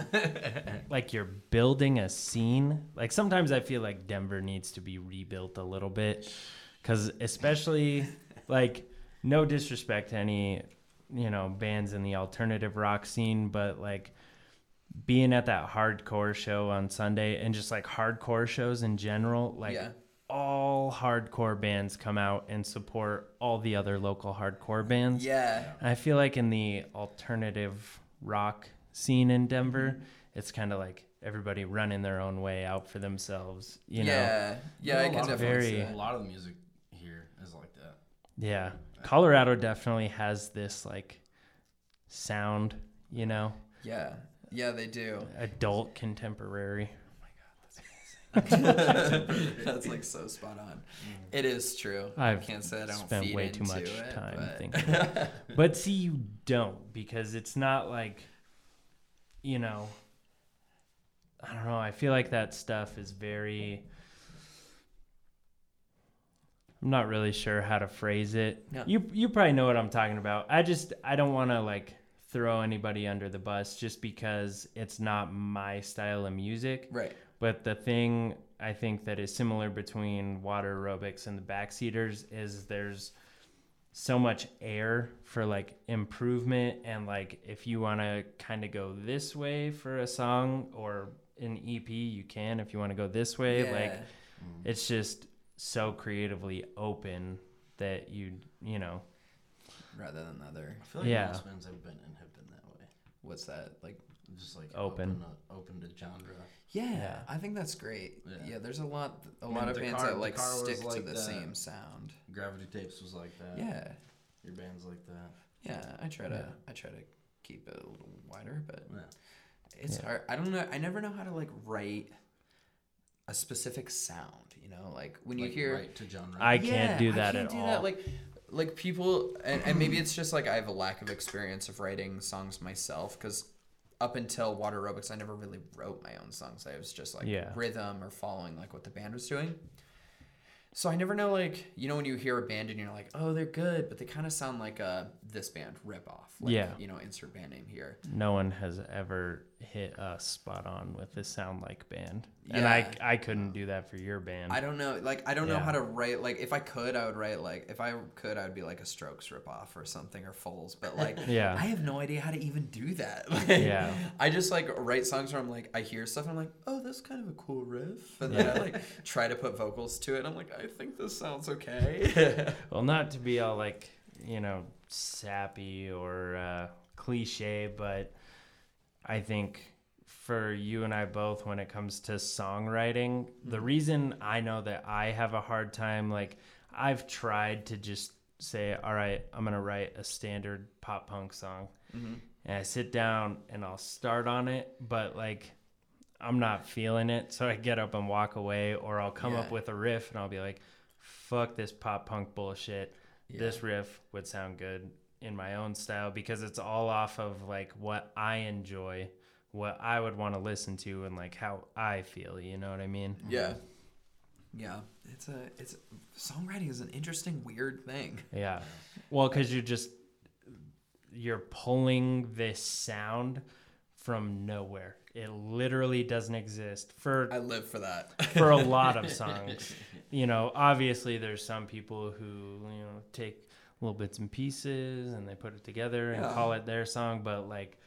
like you're building a scene. Like sometimes I feel like Denver needs to be rebuilt a little bit cuz especially like no disrespect to any, you know, bands in the alternative rock scene, but like being at that hardcore show on Sunday and just like hardcore shows in general, like Yeah. All hardcore bands come out and support all the other local hardcore bands. Yeah. I feel like in the alternative rock scene in Denver, Mm-hmm. it's kind of like everybody running their own way out for themselves. You know, yeah. Yeah, I a can lot of- definitely see Very- A lot of the music here is like that. yeah. Colorado definitely has this like sound. You know, Yeah. Yeah, they do. adult contemporary. That's like so spot on. Mm. It is true. I I've can't say I don't spent feed way too much it, time but- thinking. But see, you don't because it's not like, you know, I don't know. I feel like that stuff is very. I'm not really sure how to phrase it. Yeah. You you probably know what I'm talking about. I just I don't want to like throw anybody under the bus just because it's not my style of music. right. But the thing I think that is similar between water aerobics and the backseaters is there's so much air for like improvement and like if you want to kind of go this way for a song or an EP you can if you want to go this way yeah. like mm. it's just so creatively open that you you know rather than the other. I feel like Yeah. most bands have been and have been that way. What's that? Like Just like Open. open, open to genre. yeah, Yeah. I think that's great. Yeah, Yeah. there's a lot a I mean, lot of the bands car- that like car was stick to the that. same sound. Gravity Tapes was like that. Yeah. Your band's like that. Yeah, I try to Yeah. I try to keep it a little wider, but Yeah. it's Yeah. hard. I don't know. I never know how to like write a specific sound. You know, like when you hear right to genre. I can't do I that can't at do all. That. Like, like people, and, and maybe it's just like I have a lack of experience of writing songs myself because up until Water Aerobics, I never really wrote my own songs. I was just like Yeah. rhythm or following like what the band was doing. So I never know, like you know, when you hear a band and you're like, oh, they're good, but they kind of sound like a this band rip off. Like, Yeah. You know, insert band name here. No one has ever hit us spot on with this sound like band, and I I couldn't do that for your band. I don't know. Like, I don't know how to write. Like, if I could, I would write like, if I could, I would be like a Strokes ripoff or something or Foals. But like, Yeah. I have no idea how to even do that. Like, Yeah. I just like write songs where I'm like, I hear stuff and I'm like, oh, that's kind of a cool riff, and then I like try to put vocals to it. and I'm like, I think this sounds okay. Well, not to be all like, you know, sappy or uh, cliche, but I think for you and I both, when it comes to songwriting, the reason I know that I have a hard time, like, I've tried to just say, all right, I'm going to write a standard pop punk song. And I sit down and I'll start on it, but like, I'm not feeling it. So I get up and walk away, or I'll come up with a riff and I'll be like, fuck this pop punk bullshit. This riff would sound good in my own style because it's all off of like what I enjoy, what I would want to listen to, and like how I feel. You know what I mean? yeah, yeah. It's a it's songwriting is an interesting, weird thing. Yeah. Well, because you're just you're pulling this sound from nowhere. It literally doesn't exist for I live for that. for a lot of songs. You know, obviously there's some people who, you know, take little bits and pieces and they put it together and Yeah. call it their song, but like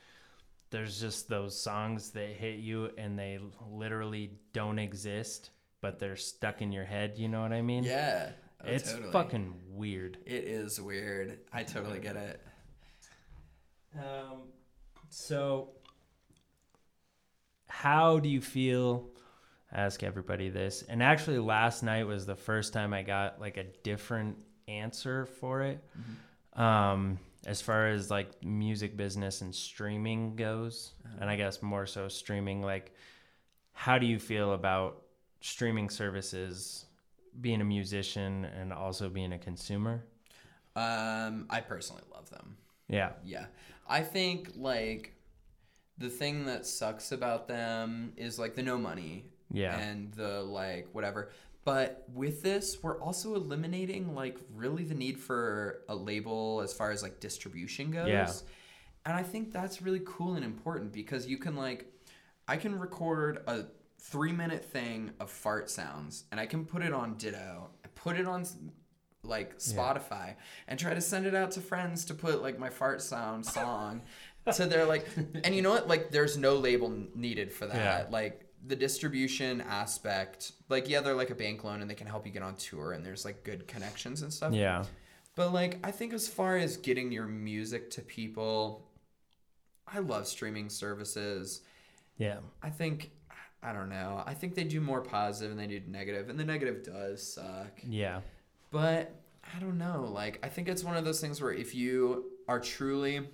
there's just those songs that hit you and they literally don't exist, but they're stuck in your head, you know what I mean? yeah, oh, it's totally. fucking weird. It is weird. I totally get it. Um, so, how do you feel? Ask everybody this. And actually, last night was the first time I got like a different answer for it. Um, as far as like music business and streaming goes, and I guess more so streaming. Like, how do you feel about streaming services? Being a musician and also being a consumer. Um, I personally love them. Yeah. Yeah. I think like the thing that sucks about them is like the no money. Yeah. And the like whatever. But with this, we're also eliminating like really the need for a label as far as like distribution goes. Yeah. And I think that's really cool and important because you can like I can record a three minute thing of fart sounds and I can put it on Ditto, put it on like Spotify and try to send it out to friends to put like my fart sound song so they're like and you know what like there's no label needed for that Yeah. like the distribution aspect like yeah they're like a bank loan and they can help you get on tour and there's like good connections and stuff Yeah. but like I think as far as getting your music to people I love streaming services Yeah. I think I don't know I think they do more positive and they do negative and the negative does suck Yeah. but I don't know. Like, I think it's one of those things where if you are truly,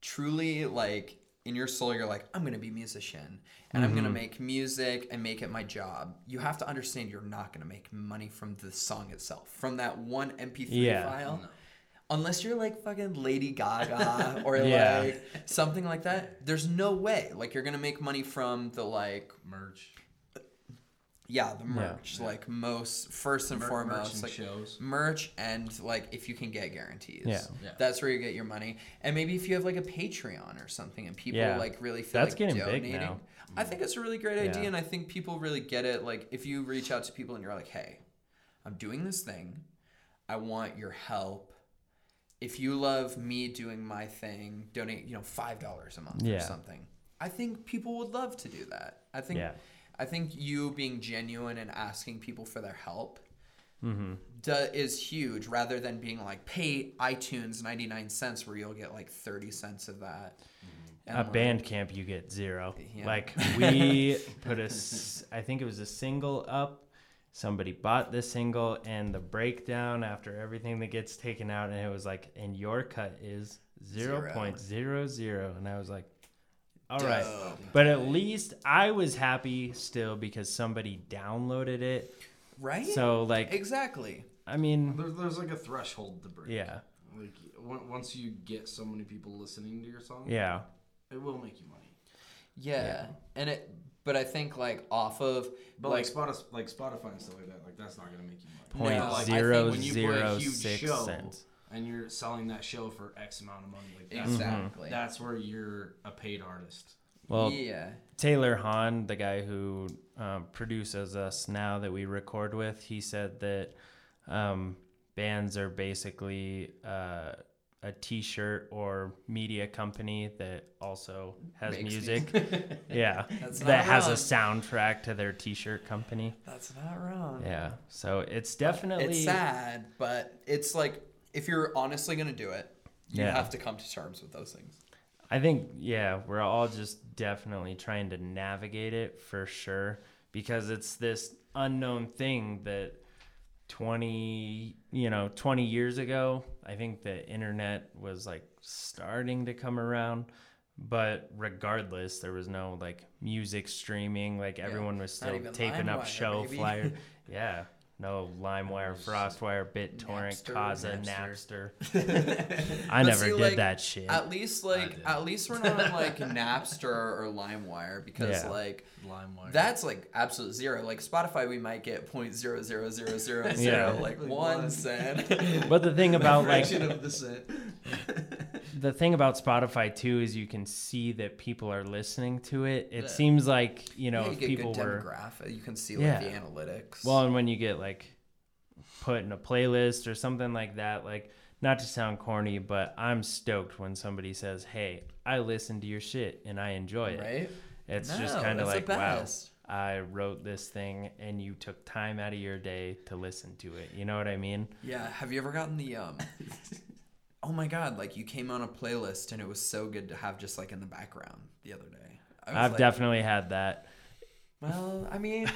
truly like in your soul, you're like, I'm gonna be a musician and I'm gonna Mm-hmm. make music and make it my job. You have to understand you're not gonna make money from the song itself, from that one MP3 Yeah. file. Unless you're like fucking Lady Gaga or Yeah. like something like that, there's no way. Like you're gonna make money from the like merch. Yeah, the merch. Like most first and Mer- foremost, merch and like shows. merch and like if you can get guarantees. Yeah. Yeah. That's where you get your money. And maybe if you have like a Patreon or something and people Yeah. like really feel That's like getting big donating. now. I think it's a really great idea and I think people really get it. Like if you reach out to people and you're like, Hey, I'm doing this thing. I want your help. If you love me doing my thing, donate, you know, five dollars a month Yeah. or something. I think people would love to do that. I think Yeah. I think you being genuine and asking people for their help Mm-hmm. do, is huge rather than being like pay iTunes 99 cents where you'll get like 30 cents of that. And, At like, band camp, you get zero. Yeah. Like we put a, s- I think it was a single up. Somebody bought the single and the breakdown after everything that gets taken out, and it was like, and your cut is zero point zero zero, and I was like, all right. Dope. But at least I was happy still because somebody downloaded it. Right? So like, exactly. I mean, There's, there's like a threshold to break. yeah, Like on- once you get so many people listening to your song, yeah, it will make you money. Yeah. And it but I think like off of But like, like, Spotify, like Spotify and stuff like that, like that's not gonna make you money. point No, I think zero when you play a huge six show- cents. And you're selling that show for X amount of money. Like that's, Exactly. that's where you're a paid artist. Well, yeah. Taylor Hahn, the guy who um, produces us now that we record with, he said that um, bands are basically uh, a T-shirt or media company that also has Makes music. yeah, That's that not has a soundtrack to their T-shirt company. That's not wrong. Yeah, so it's definitely It's sad, but it's like if you're honestly gonna do it, you Yeah. have to come to terms with those things. I think yeah, we're all just definitely trying to navigate it for sure because it's this unknown thing that 20, you know, 20 years ago, I think the internet was like starting to come around, but regardless, there was no like music streaming, like everyone was still taping up show baby. flyer. Yeah. No LimeWire, FrostWire, BitTorrent, Napster, Kazaa, Napster. Napster. I never see, did like, that shit. At least like at least we're not on like Napster or LimeWire because Yeah. like LimeWire. that's like absolute zero. Like Spotify, we might get point zero zero zero zero Yeah. zero like Like one one. But the thing about like fraction of the thing about Spotify too is you can see that people are listening to it. It Yeah. seems like you know Yeah, you if get people were demographic. You can see like Yeah. the analytics. well, and when you get like put in a playlist or something like that, like not to sound corny, but I'm stoked when somebody says, "Hey, I listened to your shit and I enjoy it." right? It's No, just kind of like, wow. I wrote this thing and you took time out of your day to listen to it. You know what I mean? Yeah. Have you ever gotten the um? oh my god! Like you came on a playlist and it was so good to have just like in the background the other day. I've like, definitely had that. Well, I mean,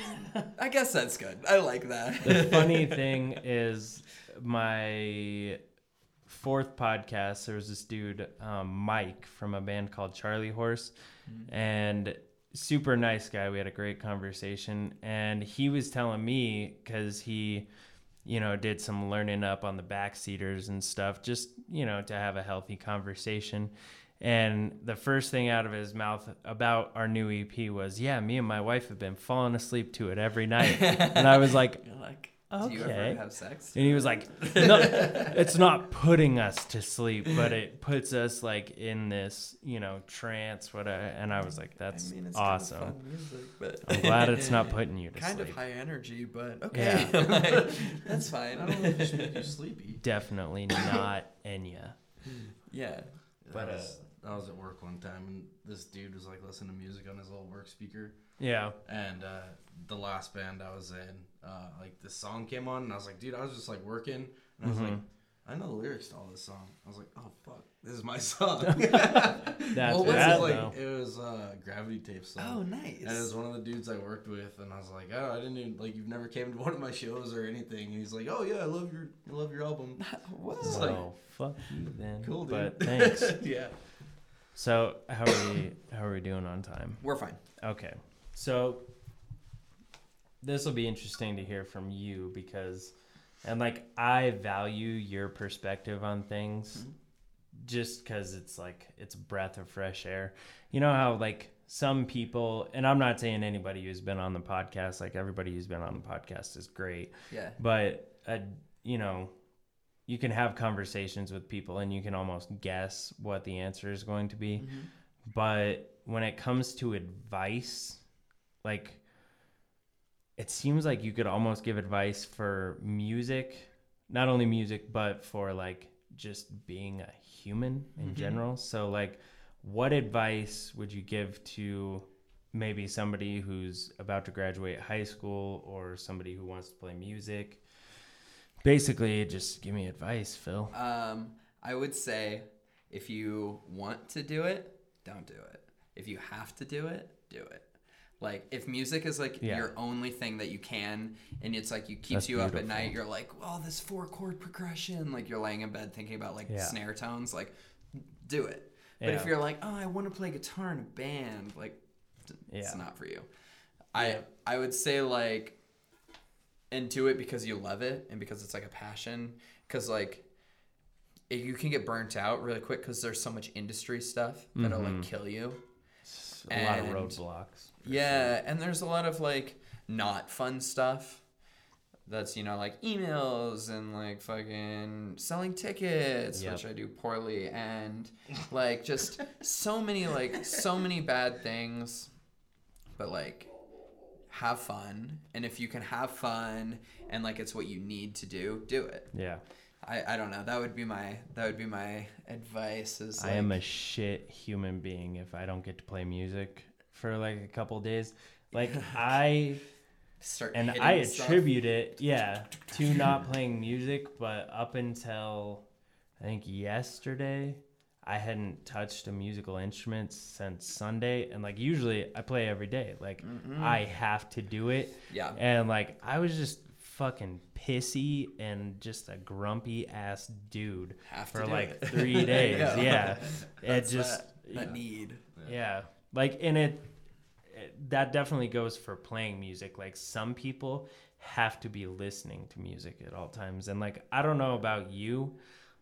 I guess that's good. I like that. the funny thing is my fourth podcast there was this dude um, mike from a band called charlie horse and super nice guy we had a great conversation and he was telling me because he you know did some learning up on the backseaters and stuff just you know to have a healthy conversation. And the first thing out of his mouth about our new ep was yeah me and my wife have been falling asleep to it every night. And i was like You're like, do you ever have sex? and he was like, no, it's not putting us to sleep, but it puts us like in this, you know, trance, whatever. And I was like, that's I mean, it's awesome. Kind of fun music, but I'm glad it's not putting you to kind sleep. Kind of high energy, but okay, Like, that's fine. I don't know if it should make you sleepy. Definitely not Enya. Yeah. But, But uh, I was at work one time and this dude was like listening to music on his little work speaker. Yeah. And uh, the last band I was in, uh, like this song came on, and I was like, dude, I was just like working, and I was like, Mhm. I know the lyrics to all this song. I was like, oh fuck, this is my song. That's Well, it like, though. it was uh, Gravity Tape song. Oh, nice. And it was one of the dudes I worked with, and I was like, "Oh, I didn't even like you've never came to one of my shows or anything." And he's like, "Oh yeah, I love your, I love your album." Whoa. It's like- oh, fuck you then. Cool, dude. But thanks. yeah. So how are we? How are we doing on time? We're fine. Okay. So this will be interesting to hear from you because and like I value your perspective on things just cuz it's like it's a breath of fresh air. You know how like some people and I'm not saying anybody who's been on the podcast like everybody who's been on the podcast is great, Yeah. but uh, you know you can have conversations with people and you can almost guess what the answer is going to be but when it comes to advice like it seems like you could almost give advice for music not only music but for like just being a human in general so like what advice would you give to maybe somebody who's about to graduate high school or somebody who wants to play music basically just give me advice phil Um, I would say if you want to do it, don't do it. If you have to do it, do it. Like if music is like Yeah. your only thing that you can, and it's like you keeps That's you up at night. You're like, oh, this four chord progression. Like you're laying in bed thinking about like Yeah. snare tones. Like, do it. But if you're like, oh, I want to play guitar in a band, like, it's Yeah. not for you. I I would say like, and do it because you love it and because it's like a passion. Because like, it, you can get burnt out really quick because there's so much industry stuff that'll Mm-hmm. like kill you. a lot of roadblocks Yeah, and there's a lot of like not fun stuff. that's you know like emails and like fucking selling tickets Yep. which i do poorly and like just so many like so many bad things but like have fun and if you can have fun and like it's what you need to do do it Yeah. i i don't know that would be my that would be my advice is I am a shit human being if I don't get to play music for like a couple days. Like I start and I stuff. attribute it, yeah, to not playing music, but up until I think yesterday, I hadn't touched a musical instrument since Sunday and like usually I play every day. Like mm-hmm. I have to do it. yeah And like I was just fucking pissy and just a grumpy ass dude Have for like it. 3 days. Yeah. yeah. It just that, that need yeah. Like and it, it that definitely goes for playing music. Like some people have to be listening to music at all times. And like I don't know about you,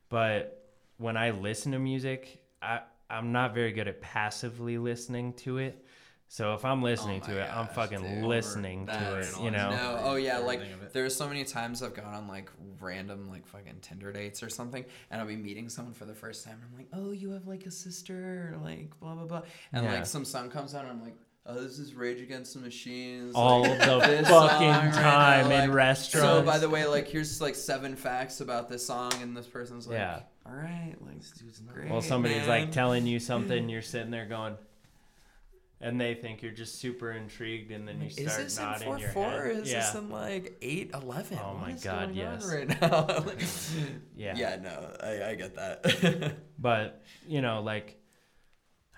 but when I listen to music, I I'm not very good at passively listening to it. So if I'm listening Oh to my it, I'm fucking dude. listening to it, you know. No, oh yeah, like Everything of it. there's so many times I've gone on like random like fucking Tinder dates or something, and I'll be meeting someone for the first time. And I'm like, oh, you have like a sister, or like blah blah blah, and Yeah. like some song comes on, and I'm like, oh, this is Rage Against the Machines. all like, the fucking right time now, in like, restaurants. So by the way, like here's like seven facts about this song, and this person's like, Yeah. all right, like dude's great. Well, somebody's like telling you something, you're sitting there going, and they think you're just super intrigued, and then you Is start this in nodding four your four? head. Is yeah, this in like eight eleven? Oh my What is God, yes. right now. Like, yeah, yeah, no, I, I get that. But you know, like,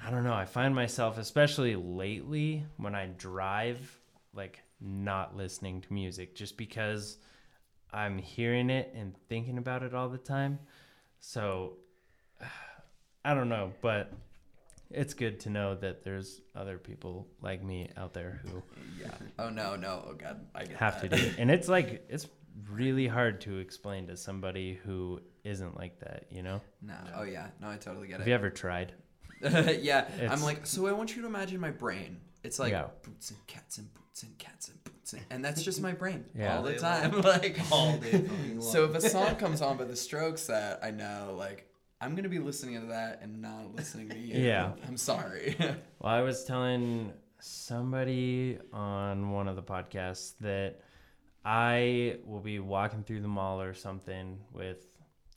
I don't know. I find myself, especially lately, when I drive, like not listening to music, just because I'm hearing it and thinking about it all the time. So I don't know, but it's good to know that there's other people like me out there who yeah. Oh no, no. Oh god, I get have to do it. And it's like it's really hard to explain to somebody who isn't like that, you know? No. Oh yeah. No, I totally get it. Have you ever tried? yeah. I'm like, so I want you to imagine my brain. It's like Yeah. boots and cats and boots and cats and boots and, and that's just my brain Yeah. all the time. long. Like All day long. So if a song comes on by the Strokes that I know, like I'm gonna be listening to that and not listening to you. Yeah. I'm sorry. Well, I was telling somebody on one of the podcasts that I will be walking through the mall or something with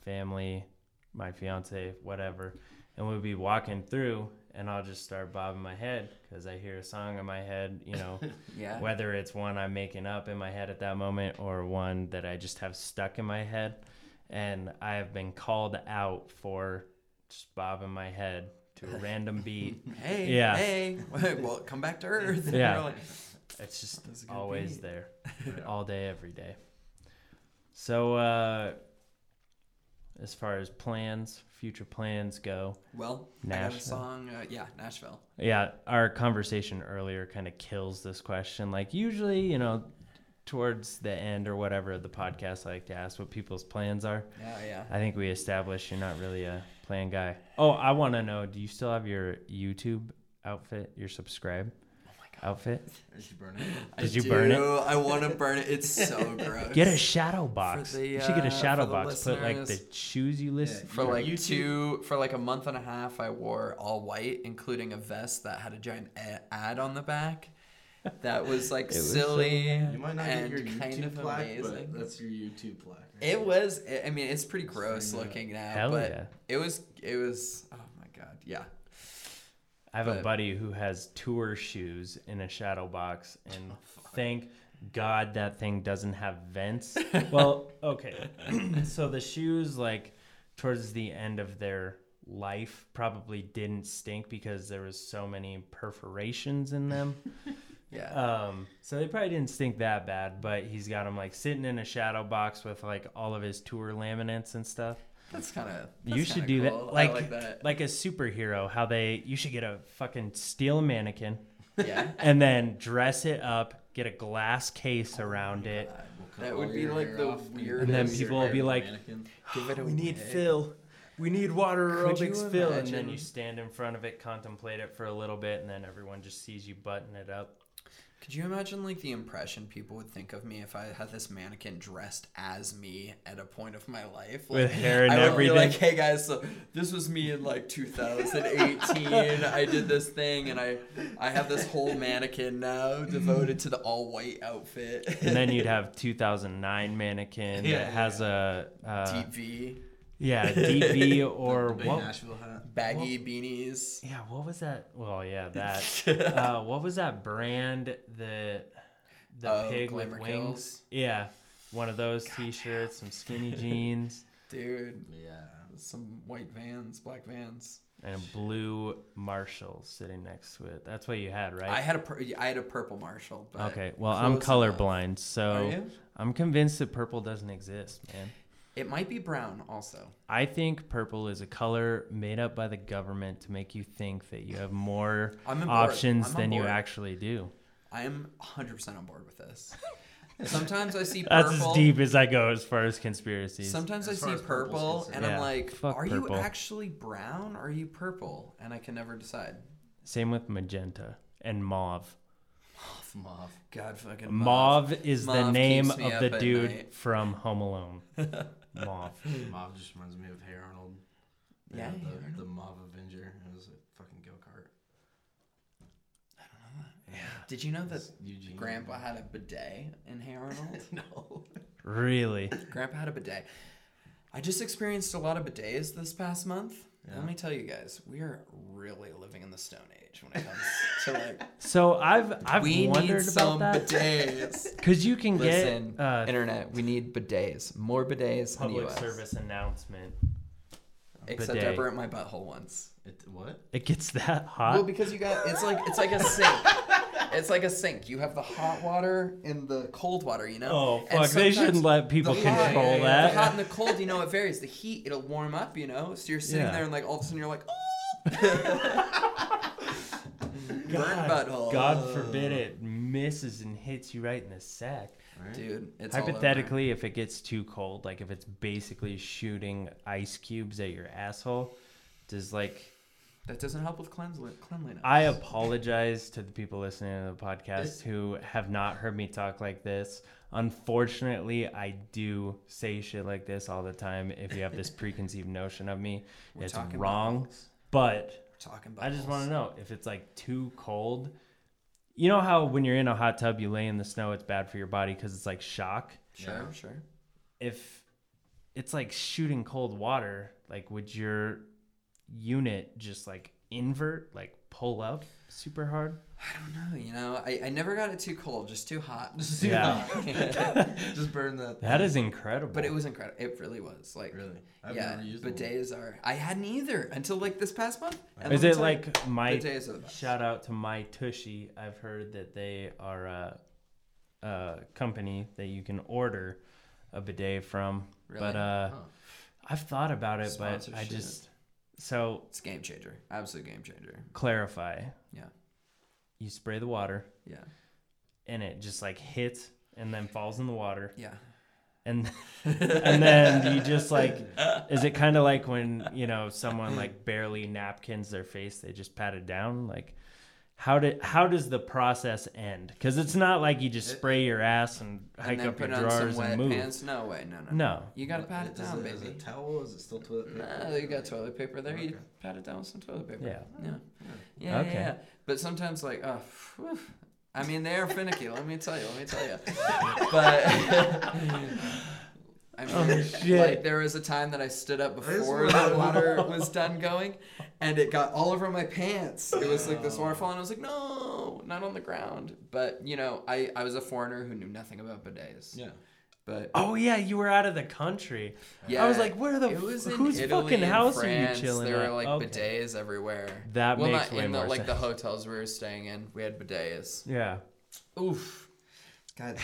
family, my fiance, whatever, and we'll be walking through and I'll just start bobbing my head because I hear a song in my head, you know, yeah. whether it's one I'm making up in my head at that moment or one that I just have stuck in my head. And I have been called out for just bobbing my head to a random beat. Hey. Yeah. Hey. well, come back to Earth. Yeah. Like, It's just That's a good always beat. there, all day, every day. So, uh, as far as plans, future plans go, Well, I got a Nashville. song. Uh, yeah, Nashville. yeah, our conversation earlier kind of kills this question. Like, usually, you know, towards the end or whatever of the podcast, I like to ask what people's plans are. Yeah, yeah. I think we established you're not really a plan guy. Oh, I want to know do you still have your YouTube outfit, your subscribe outfit? Did you burn it? I Did you burn it? I want to burn it. It's so gross. Get a shadow box. the, you should get uh, a shadow for the box. Put like the shoes you list. for like YouTube- two for like a month and a half i wore all white including a vest that had a giant ad on the back that was like was silly bad. You might not and get your kind of plaque, amazing but that's your YouTube plaque. it was i mean it's pretty gross Bring it looking now Hell but yeah. it was it was oh my god yeah I have a buddy who has tour shoes in a shadow box, and Oh, thank God that thing doesn't have vents. well, okay. so the shoes, like towards the end of their life, probably didn't stink because there was so many perforations in them. yeah Um, so they probably didn't stink that bad, but he's got him like sitting in a shadow box with like all of his tour laminates and stuff. that's kind of you should do cool. that, I like like that like a superhero. How they you should get a fucking steel mannequin yeah and then dress it up, get a glass case around it. We'll That would be like the off weirdest- And then people will be like, mannequin. give it We need wig. fill. We need water aerobics Phil. And then you stand in front of it, contemplate it for a little bit, and then everyone just sees you button it up. Could you imagine like the impression people would think of me if I had this mannequin dressed as me at a point of my life? Like, With hair and I would everything. Be like, hey guys, so this was me in like 2018. I did this thing, and I I have this whole mannequin now devoted to the all white outfit. And then you'd have 2009 mannequin Yeah, that has a uh, deep V, yeah DV or the big what? Nashville hat. baggy beanies. Yeah, what was that? Well, yeah, that. uh, what was that brand? The the Oh, pig with wings. Kills. Yeah, one of those T-shirts, some skinny jeans, Dude, Yeah. some white vans, black vans. and a blue Marshall sitting next to it. That's what you had, right? I had a pur- I had a purple Marshall. But okay, well, I'm close enough. colorblind, so I'm convinced that purple doesn't exist, man. It might be brown also. I think purple is a color made up by the government to make you think that you have more I'm board. options than you actually do. I am 100% on board with this. Sometimes I see purple. That's as deep as I go as far as conspiracies. Sometimes As I see purple concerned. and I'm like, fuck are purple. you actually brown or are you purple? And I can never decide. Same with magenta and mauve. Off mauve. God fucking Mauve Mauve is the name of the dude night. from Home Alone. mauve. Mauve just reminds me of Hey Arnold. They Yeah, the, Arnold. the Mauve Avenger. It was a fucking go kart. I don't know that. Yeah. Did you know that Eugene. Grandpa had a bidet in Hey Arnold? no. Really? Grandpa had a bidet. I just experienced a lot of bidets this past month. Yeah. Let me tell you guys, we are really living in the Stone Age when it comes to like. So I've I've we wondered need about some that bidets. because you can Listen, get uh, internet, we need bidets. More bidets in the public US. service announcement. Except bidet. I burnt my butthole once. It, what? It gets that hot. Well, because you got it's like it's like a sink. it's like a sink. You have the hot water and the cold water. You know. oh fuck! They shouldn't let people the hot- control The that. hot and the cold, you know, it varies. The heat, it'll warm up. You know, so you're sitting Yeah. there and like all of a sudden you're like, oh. Butthole. God forbid it misses and hits you right in the sack. Right? Dude, it's all over. Hypothetically, if it gets too cold, like if it's basically shooting ice cubes at your asshole, does like That doesn't help with cleansli- cleanliness. I apologize to the people listening to the podcast who have not heard me talk like this. Unfortunately, I do say shit like this all the time. If you have this preconceived notion of me, We're it's wrong. But talking. I just want to know if it's like too cold. You know how when you're in a hot tub, you lay in the snow, it's bad for your body because it's like shock. Sure, Yeah. sure. If it's like shooting cold water, like would your unit just like invert, like pull up super hard? I don't know. You know, I, I never got it too cold, just too hot. Yeah. Just burn that. That is incredible. But it was incredible. It really was. Like, Really? I've yeah, never used one. bidets are. I hadn't either until like this past month. And Is it tell you, like my bidets are the best. shout out to my tushy? I've heard that they are a, a company that you can order a bidet from. Really? But uh, Huh. I've thought about it, but I Sponsorship. just so It's a game changer. Absolute game changer. clarify. Yeah. You spray the water Yeah. and it just like hits and then falls in the water Yeah. and and then you just like is it kind of like when you know someone like barely napkins their face they just pat it down like how did how does the process end because it's not like you just spray your ass and hike and up your put some drawers wet and move pants. No way. No, no. no You gotta pat it down, it, is baby. it towel? Is it still toilet paper? Nah, you got toilet paper there. You pat it down with some toilet paper. Yeah. Yeah. Yeah. Okay. yeah, yeah. But sometimes, like, oh, whew. I mean, they are finicky. let me tell you. Let me tell you. But I oh, mean, Oh, shit. like, there was a time that I stood up before the water was done going, and it got all over my pants. It was like this waterfall, and I was like, no, not on the ground. But you know, I I was a foreigner who knew nothing about bidets. Yeah. But oh yeah you were out of the country yeah, i was like where the it was whose Italy fucking house France. are you chilling There at were like Okay. bidets everywhere. That well, makes not way in the, more like the hotels we were staying in. We had bidets. yeah Oof, God,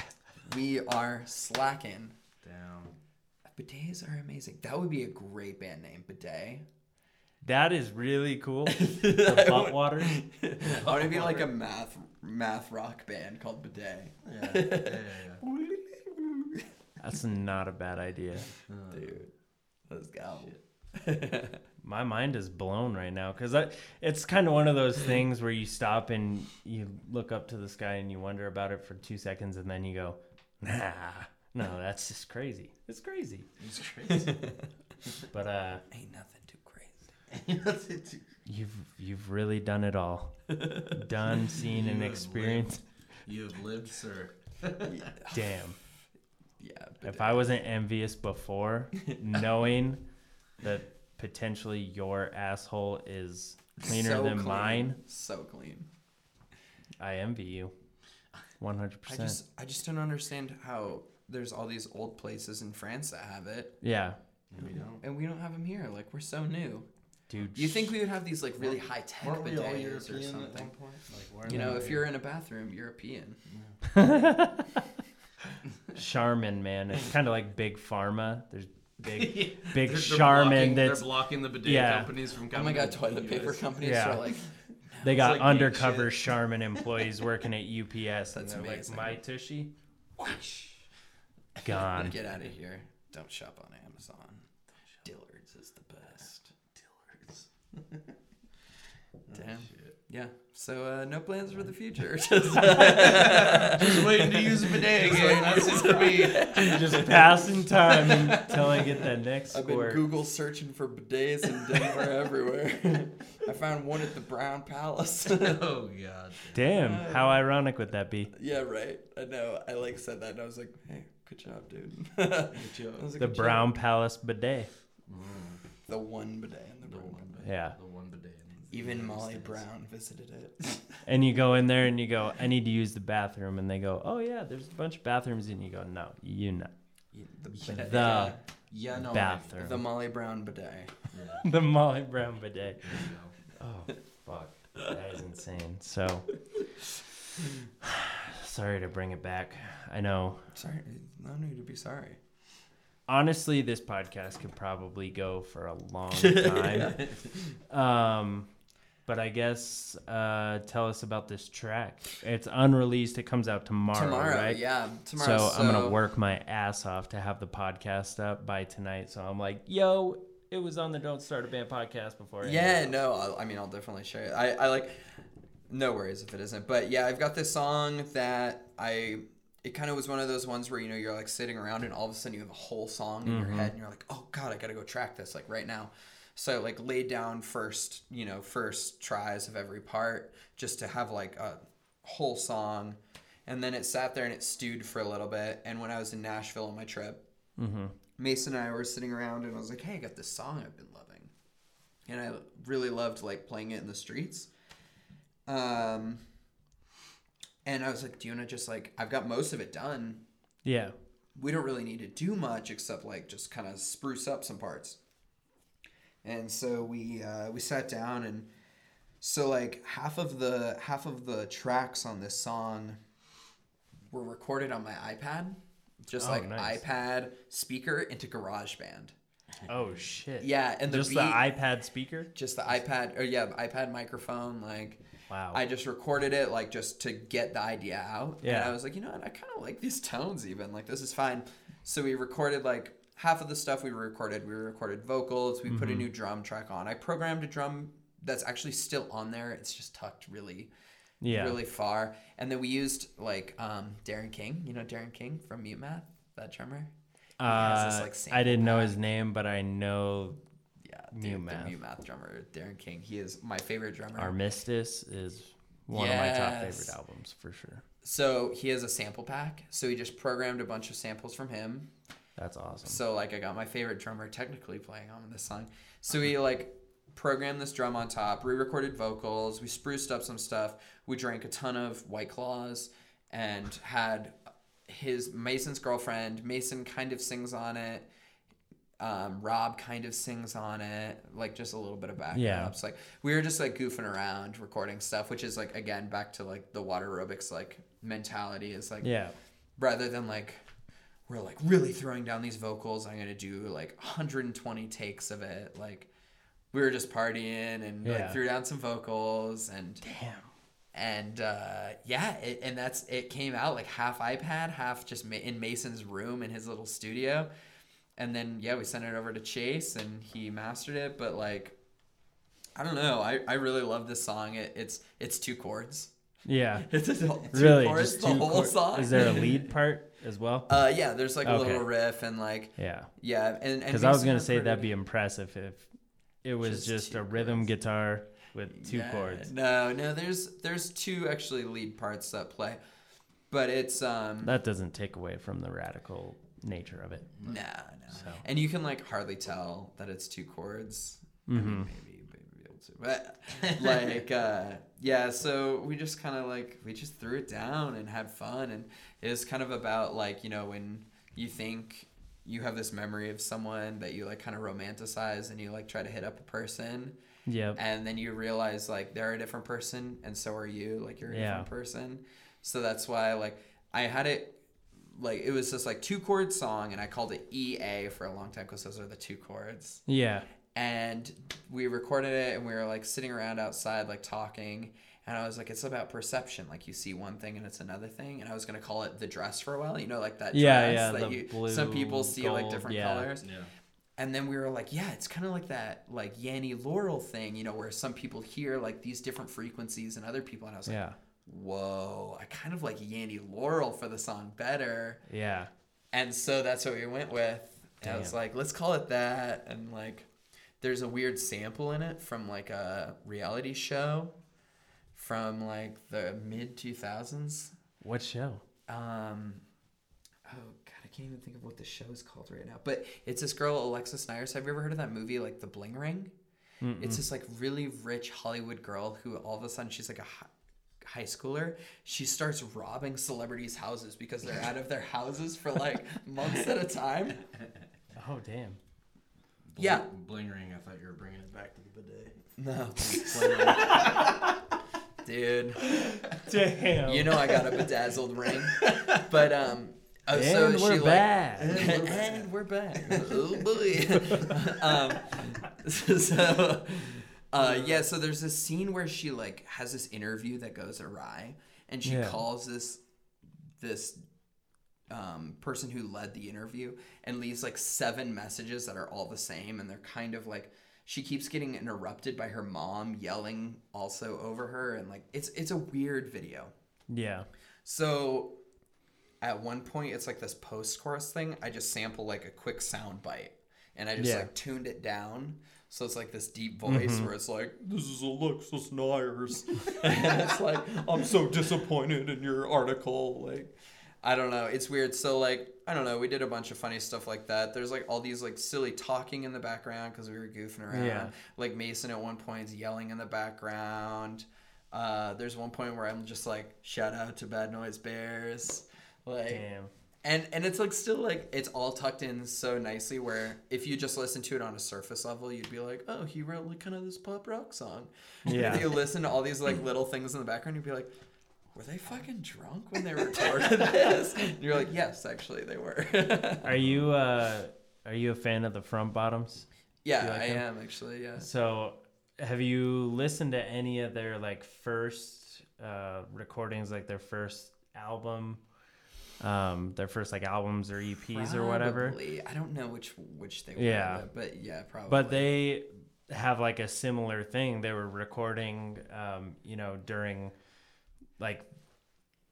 we are slacking. Down. Bidets are amazing. That would be a great band name, bidet. that is really cool the butt water I want to be like a math math rock band called bidet. Yeah. Yeah. yeah, yeah. that's not a bad idea Uh, Dude, let's go. my mind is blown right now because it's kind of one of those things where you stop and you look up to the sky and you wonder about it for two seconds and then you go, nah, no, that's just crazy. It's crazy. It's crazy. But uh, Ain't nothing too crazy. Ain't nothing too. you've you've really done it all. Done, seen, You and experienced. you have lived, sir. Damn. Yeah. If I wasn't envious before, knowing that potentially your asshole is cleaner So than clean. mine, So clean. I envy you. One hundred I percent. just I just don't understand how there's all these old places in France that have it, Yeah, and We don't. and we don't have them here. Like we're so new. dude. You think we would have these like really high tech Weren't we all bidets or European at something? one point? Like, weren't You know, we- if you're in a bathroom, European. Charmin, man. It's kind of like big pharma. There's big, Yeah. big They're- they're Charmin blocking- that's they're blocking the bidet yeah. companies from coming. Oh my god, to toilet paper US. companies Yeah. are like, they got like undercover. Charmin employees working at UPS, and That's they're amazing. like, "My tushy, whoosh, gone." get out of here. Don't shop on Amazon. Dillard's is the best. Dillard's. Damn. Shit. Yeah. So uh, no plans for the future. Just, Just waiting to use a bidet again. That's it for me. Just passing time until I get that next I've been. Google searching for bidets in Denver everywhere. I found one at the Brown Palace. oh god. Damn, how ironic would that be? yeah, right. I know. I like said that, and I was like, "Hey, good job, dude." Good job. The "Good job." Brown Palace bidet. the one bidet in the The Brown. one bidet. Yeah. The one bidet. in the Even Molly Brown visited it. And you go in there and you go, I need to use the bathroom. And they go, Oh, yeah, there's a bunch of bathrooms. And you go, No, you know. the The yeah, Yeah, no. bathroom. the Molly Brown bidet. Yeah. the Molly Brown bidet. There you go. Oh, fuck. That is insane. So, sorry to bring it back. I know. Sorry, no need to be sorry. Honestly, this podcast could probably go for a long time. um, but I guess uh, tell us about this track. It's unreleased. It comes out tomorrow, tomorrow, right? yeah, tomorrow. So, I'm gonna work my ass off to have the podcast up by tonight. So I'm like, yo, it was on the Don't Start a Band podcast before. Yeah, no, I'll, I mean, I'll definitely share it. I, I like, no worries if it isn't. But yeah, I've got this song that I, it kind of was one of those ones where, you know, you're like sitting around and all of a sudden you have a whole song in your head and you're like, oh God, I got to go track this like right now. So like laid down first, you know, first tries of every part just to have like a whole song. And then it sat there and it stewed for a little bit. And when I was in Nashville on my trip, Mason and I were sitting around and I was like, hey, I got this song I've been loving. And I really loved like playing it in the streets. Um, and I was like, do you want to just like, I've got most of it done. Yeah. We don't really need to do much except like just kind of spruce up some parts. And so we uh, we sat down and so like half of the half of the tracks on this song were recorded on my iPad, just Oh, like nice. iPad speaker into GarageBand. Oh shit. Yeah, and the Just beat, the iPad speaker. just the iPad or yeah, iPad microphone. Like Wow. I just recorded it like just to get the idea out. Yeah, And I was like, you know what, I kind of like these tones even. Like this is fine. So we recorded like half of the stuff we recorded. We recorded vocals. We Mm-hmm. put a new drum track on. I programmed a drum that's actually still on there. It's just tucked really yeah. really far. And then we used like um, Darren King. You know Darren King from Mute Math, that drummer. Has this, Uh, like, I didn't know his name, but I know Yeah, Mute dude, Math. the Mute Math drummer, Darren King. He is my favorite drummer. Armistice is one of my top favorite albums for sure. So he has a sample pack. So he just programmed a bunch of samples from him. That's awesome. So like I got my favorite drummer technically playing on this song. So we like programmed this drum on top, re-recorded vocals, we spruced up some stuff. We drank a ton of White Claws and had his Mason's girlfriend. Mason kind of sings on it. Um, Rob kind of sings on it, like just a little bit of backups. Yeah. Like we were just like goofing around, recording stuff, which is like again back to like the water aerobics like mentality is like yeah. rather than like we're like really throwing down these vocals i'm gonna do like 120 takes of it like we were just partying and Yeah. like threw down some vocals and Damn. and uh, yeah it, and that's it came out like half ipad half just ma- in mason's room in his little studio and then yeah, we sent it over to Chase and he mastered it. But like, I don't know. I, I really love this song. It, it's it's two chords. Yeah. It's a, two Really, chords, just the two whole chord- song. Is there a lead part as well? Uh, yeah, there's like a little riff and like yeah. yeah, and Because I was gonna say that'd be impressive if it was Just just, a rhythm chords. guitar with two Yeah, chords. No, no, there's there's two actually lead parts that play, but it's um That doesn't take away from the radical nature of it. nah, no, So. and you can like hardly tell that it's two chords. I mean, Mhm. maybe maybe be able to, but like uh yeah. So we just kind of like we just threw it down and had fun, and it was kind of about like you know when you think you have this memory of someone that you like kind of romanticize and you like try to hit up a person Yep. and then you realize like they're a different person and so are you like you're a Yeah. different person so that's why like i had it like it was just like two chord song and i called it ea for a long time because those are the two chords Yeah. And we recorded it and we were like sitting around outside like talking and i was like it's about perception like you see one thing and it's another thing and i was going to call it the dress for a while you know like that Yeah, dress yeah, that the you some people blue, see like different yeah. colors Yeah. and then we were like, yeah, it's kind of like that, like Yanni Laurel thing, you know, where some people hear like these different frequencies and other people. And I was like, Yeah. whoa, I kind of like Yanni Laurel for the song better. Yeah. And so that's what we went with. And I was like, let's call it that. And like, there's a weird sample in it from like a reality show from like the mid 2000s. What show? Um, oh god, I can't even think of what the show is called right now. But it's this girl Alexis Neiers. Have you ever heard of that movie, like The Bling Ring? It's this like really rich Hollywood girl who all of a sudden she's like a hi- high schooler. She starts robbing celebrities' houses because they're out of their houses for like months at a time. Oh damn. Yeah. Bling ring. I thought you were bringing it back to the bidet. No, dude. Damn. You know I got a bedazzled ring, but um. Oh, and she we're like, back. and we're back. oh boy. um, so, uh, yeah. So there's this scene where she like has this interview that goes awry, and she Yeah. calls this this um, person who led the interview and leaves like seven messages that are all the same, and they're kind of like she keeps getting interrupted by her mom yelling also over her, and like it's it's a weird video. Yeah. So at one point, it's like this post chorus thing. I just sample like a quick sound bite and I just Yeah. like tuned it down. So it's like this deep voice where it's like, This is Alexis Neiers. and it's like, I'm so disappointed in your article. Like, I don't know. It's weird. So, like, I don't know. We did a bunch of funny stuff like that. There's like all these like silly talking in the background because we were goofing around. Yeah. Like, Mason at one point is yelling in the background. Uh, there's one point where I'm just like, shout out to Bad Noise Bears. Like, Damn. and and it's like still like it's all tucked in so nicely where if you just listen to it on a surface level you'd be like oh he wrote like kind of this pop rock song Yeah. if you listen to all these like little things in the background you'd be like were they fucking drunk when they recorded this and you're like yes actually they were Are you uh are you a fan of the front bottoms? yeah like i them? am actually yeah So, have you listened to any of their like first uh, recordings, like their first album, um, their first like albums or EPs or whatever? Probably. i don't know which which they were Yeah. but yeah probably But they have like a similar thing. They were recording, um, you know, during like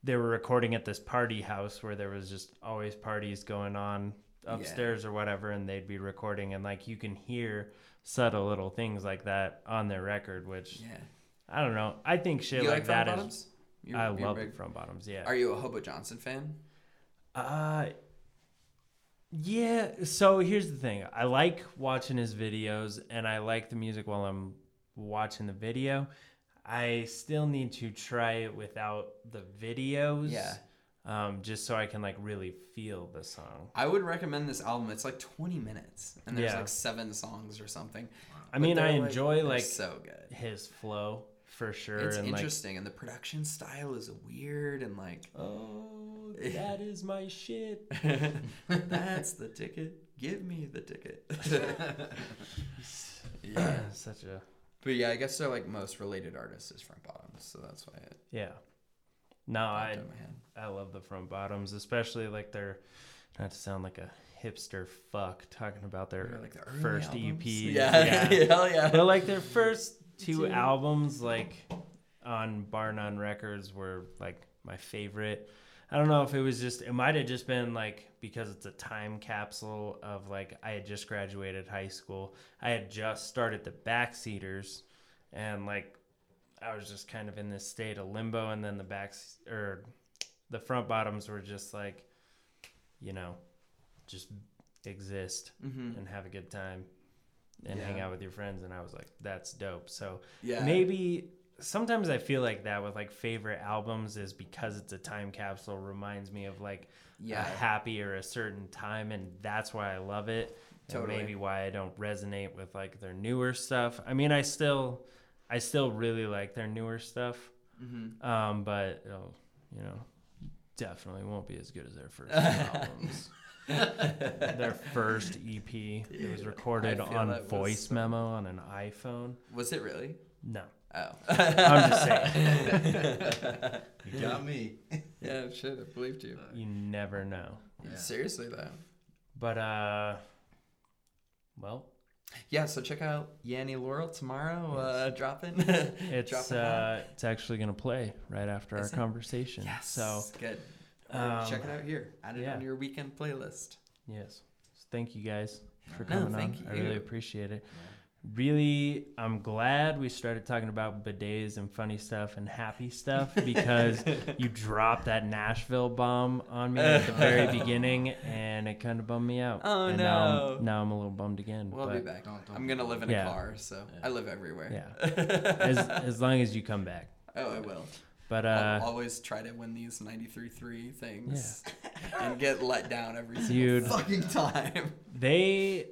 they were recording at this party house where there was just always parties going on upstairs or whatever, and they'd be recording, and like you can hear subtle little things like that on their record, which yeah I don't know. I think shit like, like that is. You're- I you're love big- front bottoms. Yeah. are you a hobo johnson fan Uh yeah, so here's the thing. I like watching his videos and I like the music while I'm watching the video. I still need to try it without the videos. Yeah. Um, just so I can like really feel the song. I would recommend this album. It's like 20 minutes, and there's Yeah. like seven songs or something. I But mean, I they're, enjoy they're like so good. his flow for sure. It's and like, interesting, and the production style is weird, and like, oh, that is my shit. that's the ticket. Give me the ticket. yeah, Such a but yeah, I guess they're like most related artists is Front Bottoms, so that's why it yeah. No, I in my head. I love the front bottoms, especially like their not to sound like a hipster fuck talking about their like, the early first albums? EP. Yeah, hell yeah. but like their first two Two. albums, like on Bar None Records, were like my favorite. I don't know if it was just it might have just been like because it's a time capsule of like I had just graduated high school. I had just started the Backseaters and like I was just kind of in this state of limbo and then the backs or the front bottoms were just like you know just exist Mhm. and have a good time and hang out with your friends and I was like that's dope. So Yeah. maybe sometimes I feel like that with like favorite albums is because it's a time capsule reminds me of like Yeah. a happy or a certain time and that's why I love it. Totally. And maybe why I don't resonate with like their newer stuff. I mean I still I still really like their newer stuff. Mm-hmm. Um but it'll, you know definitely won't be as good as their first albums. their first EP. It was recorded on voice so- memo on an iPhone. Was it really? No. Oh. I'm just saying. You got me. yeah, shit, I believed you. You never know. Yeah. Seriously though. But uh well, Yeah, so check out Yanni Laurel tomorrow. Uh, dropping. it's Dropping uh it's actually going to play right after our it? conversation. Yes. So, good. um, check it out here. Add it yeah. on your weekend playlist. yes. Thank you guys for No, coming thank on. I really appreciate it. Really, I'm glad we started talking about bidets and funny stuff and happy stuff because you dropped that Nashville bomb on me at the very beginning and it kind of bummed me out. Oh, and Now no. I'm, now I'm a little bummed again. We'll be back. Don't- don't I'm gonna live in Yeah. a car, so Yeah. I live everywhere. Yeah. as, as long as you come back. oh, I will. But I'll uh, always try to win these 93.3 things and get let down every single Dude. fucking time. they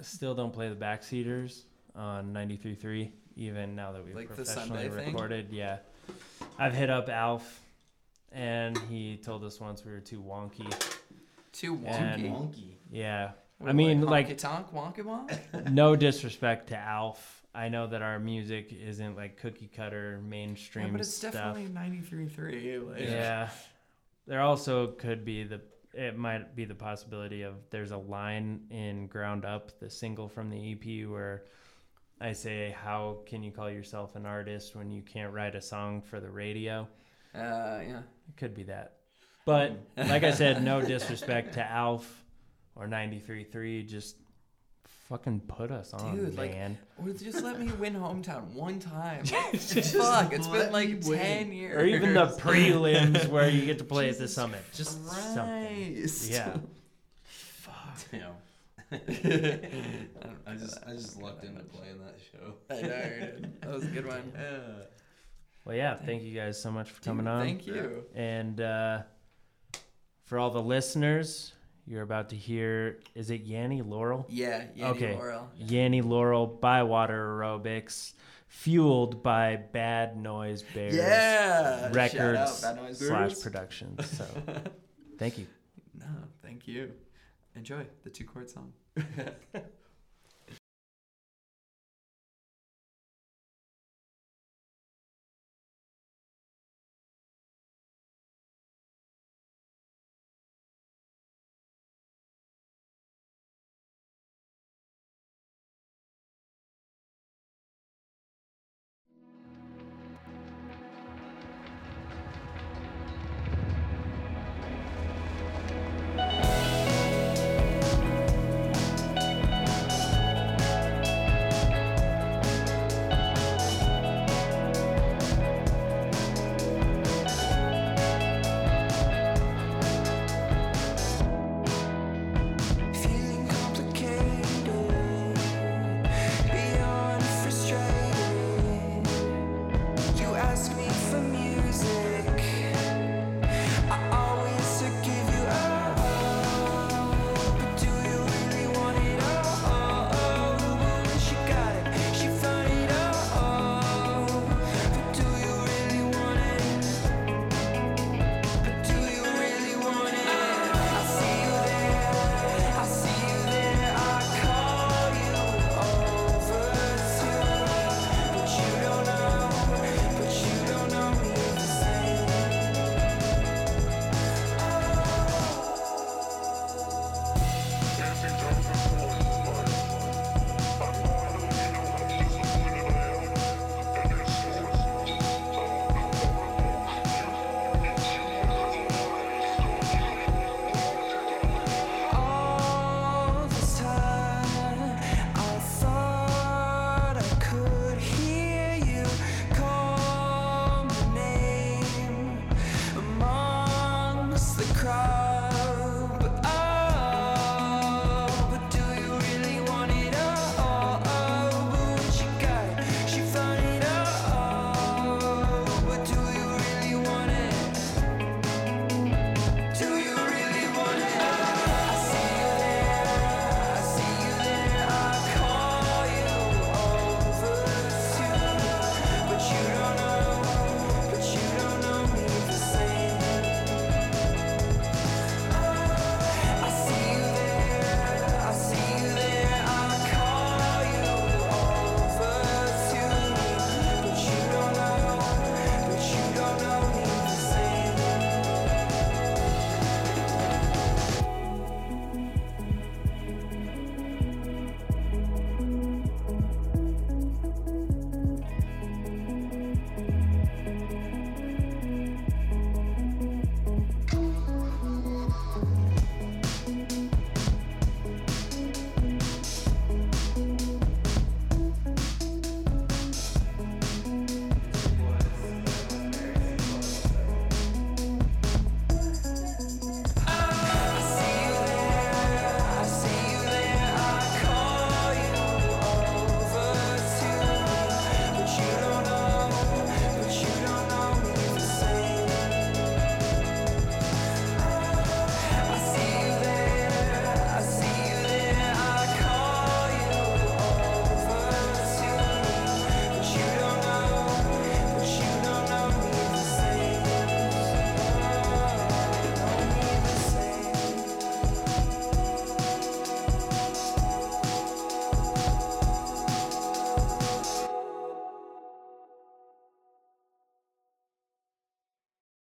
still don't play the backseaters on 93.3 even now that we've Like the professionally Sunday thing? recorded. Yeah. I've hit up Alf and he told us once we were too wonky. Too And- wonky. Wonky. Yeah. What, I mean, honky like, tonk, wonky wonk. no disrespect to Alf. I know that our music isn't like cookie cutter Yeah, mainstream but it's stuff. definitely 93.3. Like, Yeah. There also could be the it might be the possibility of there's a line in Ground Up, the single from the EP where I say, How can you call yourself an artist when you can't write a song for the radio? Uh, yeah. It could be that. But like I said, no disrespect to Alf or 93.3, just fucking put us on, Dude, like. Or just let me win hometown one time. Just Fuck, it's been like me win. 10 years. or even the prelims where you get to play at the summit. Just something. Christ. Yeah. Damn. I, I just that. I just lucked into playing that show. I know, dude. That was a good one. Yeah. Well, yeah, thank you guys so much for coming Dude, on. Thank you. And uh, for all the listeners, you're about to hear is it Yanni Laurel? Yeah, Yanni Okay. Laurel. Yanni Laurel by Water Aerobics, fueled by Bad Noise Bears Yeah. Shout Records out Bad Noise slash Bears. Productions. So thank you. No, thank you. Enjoy the two chord song.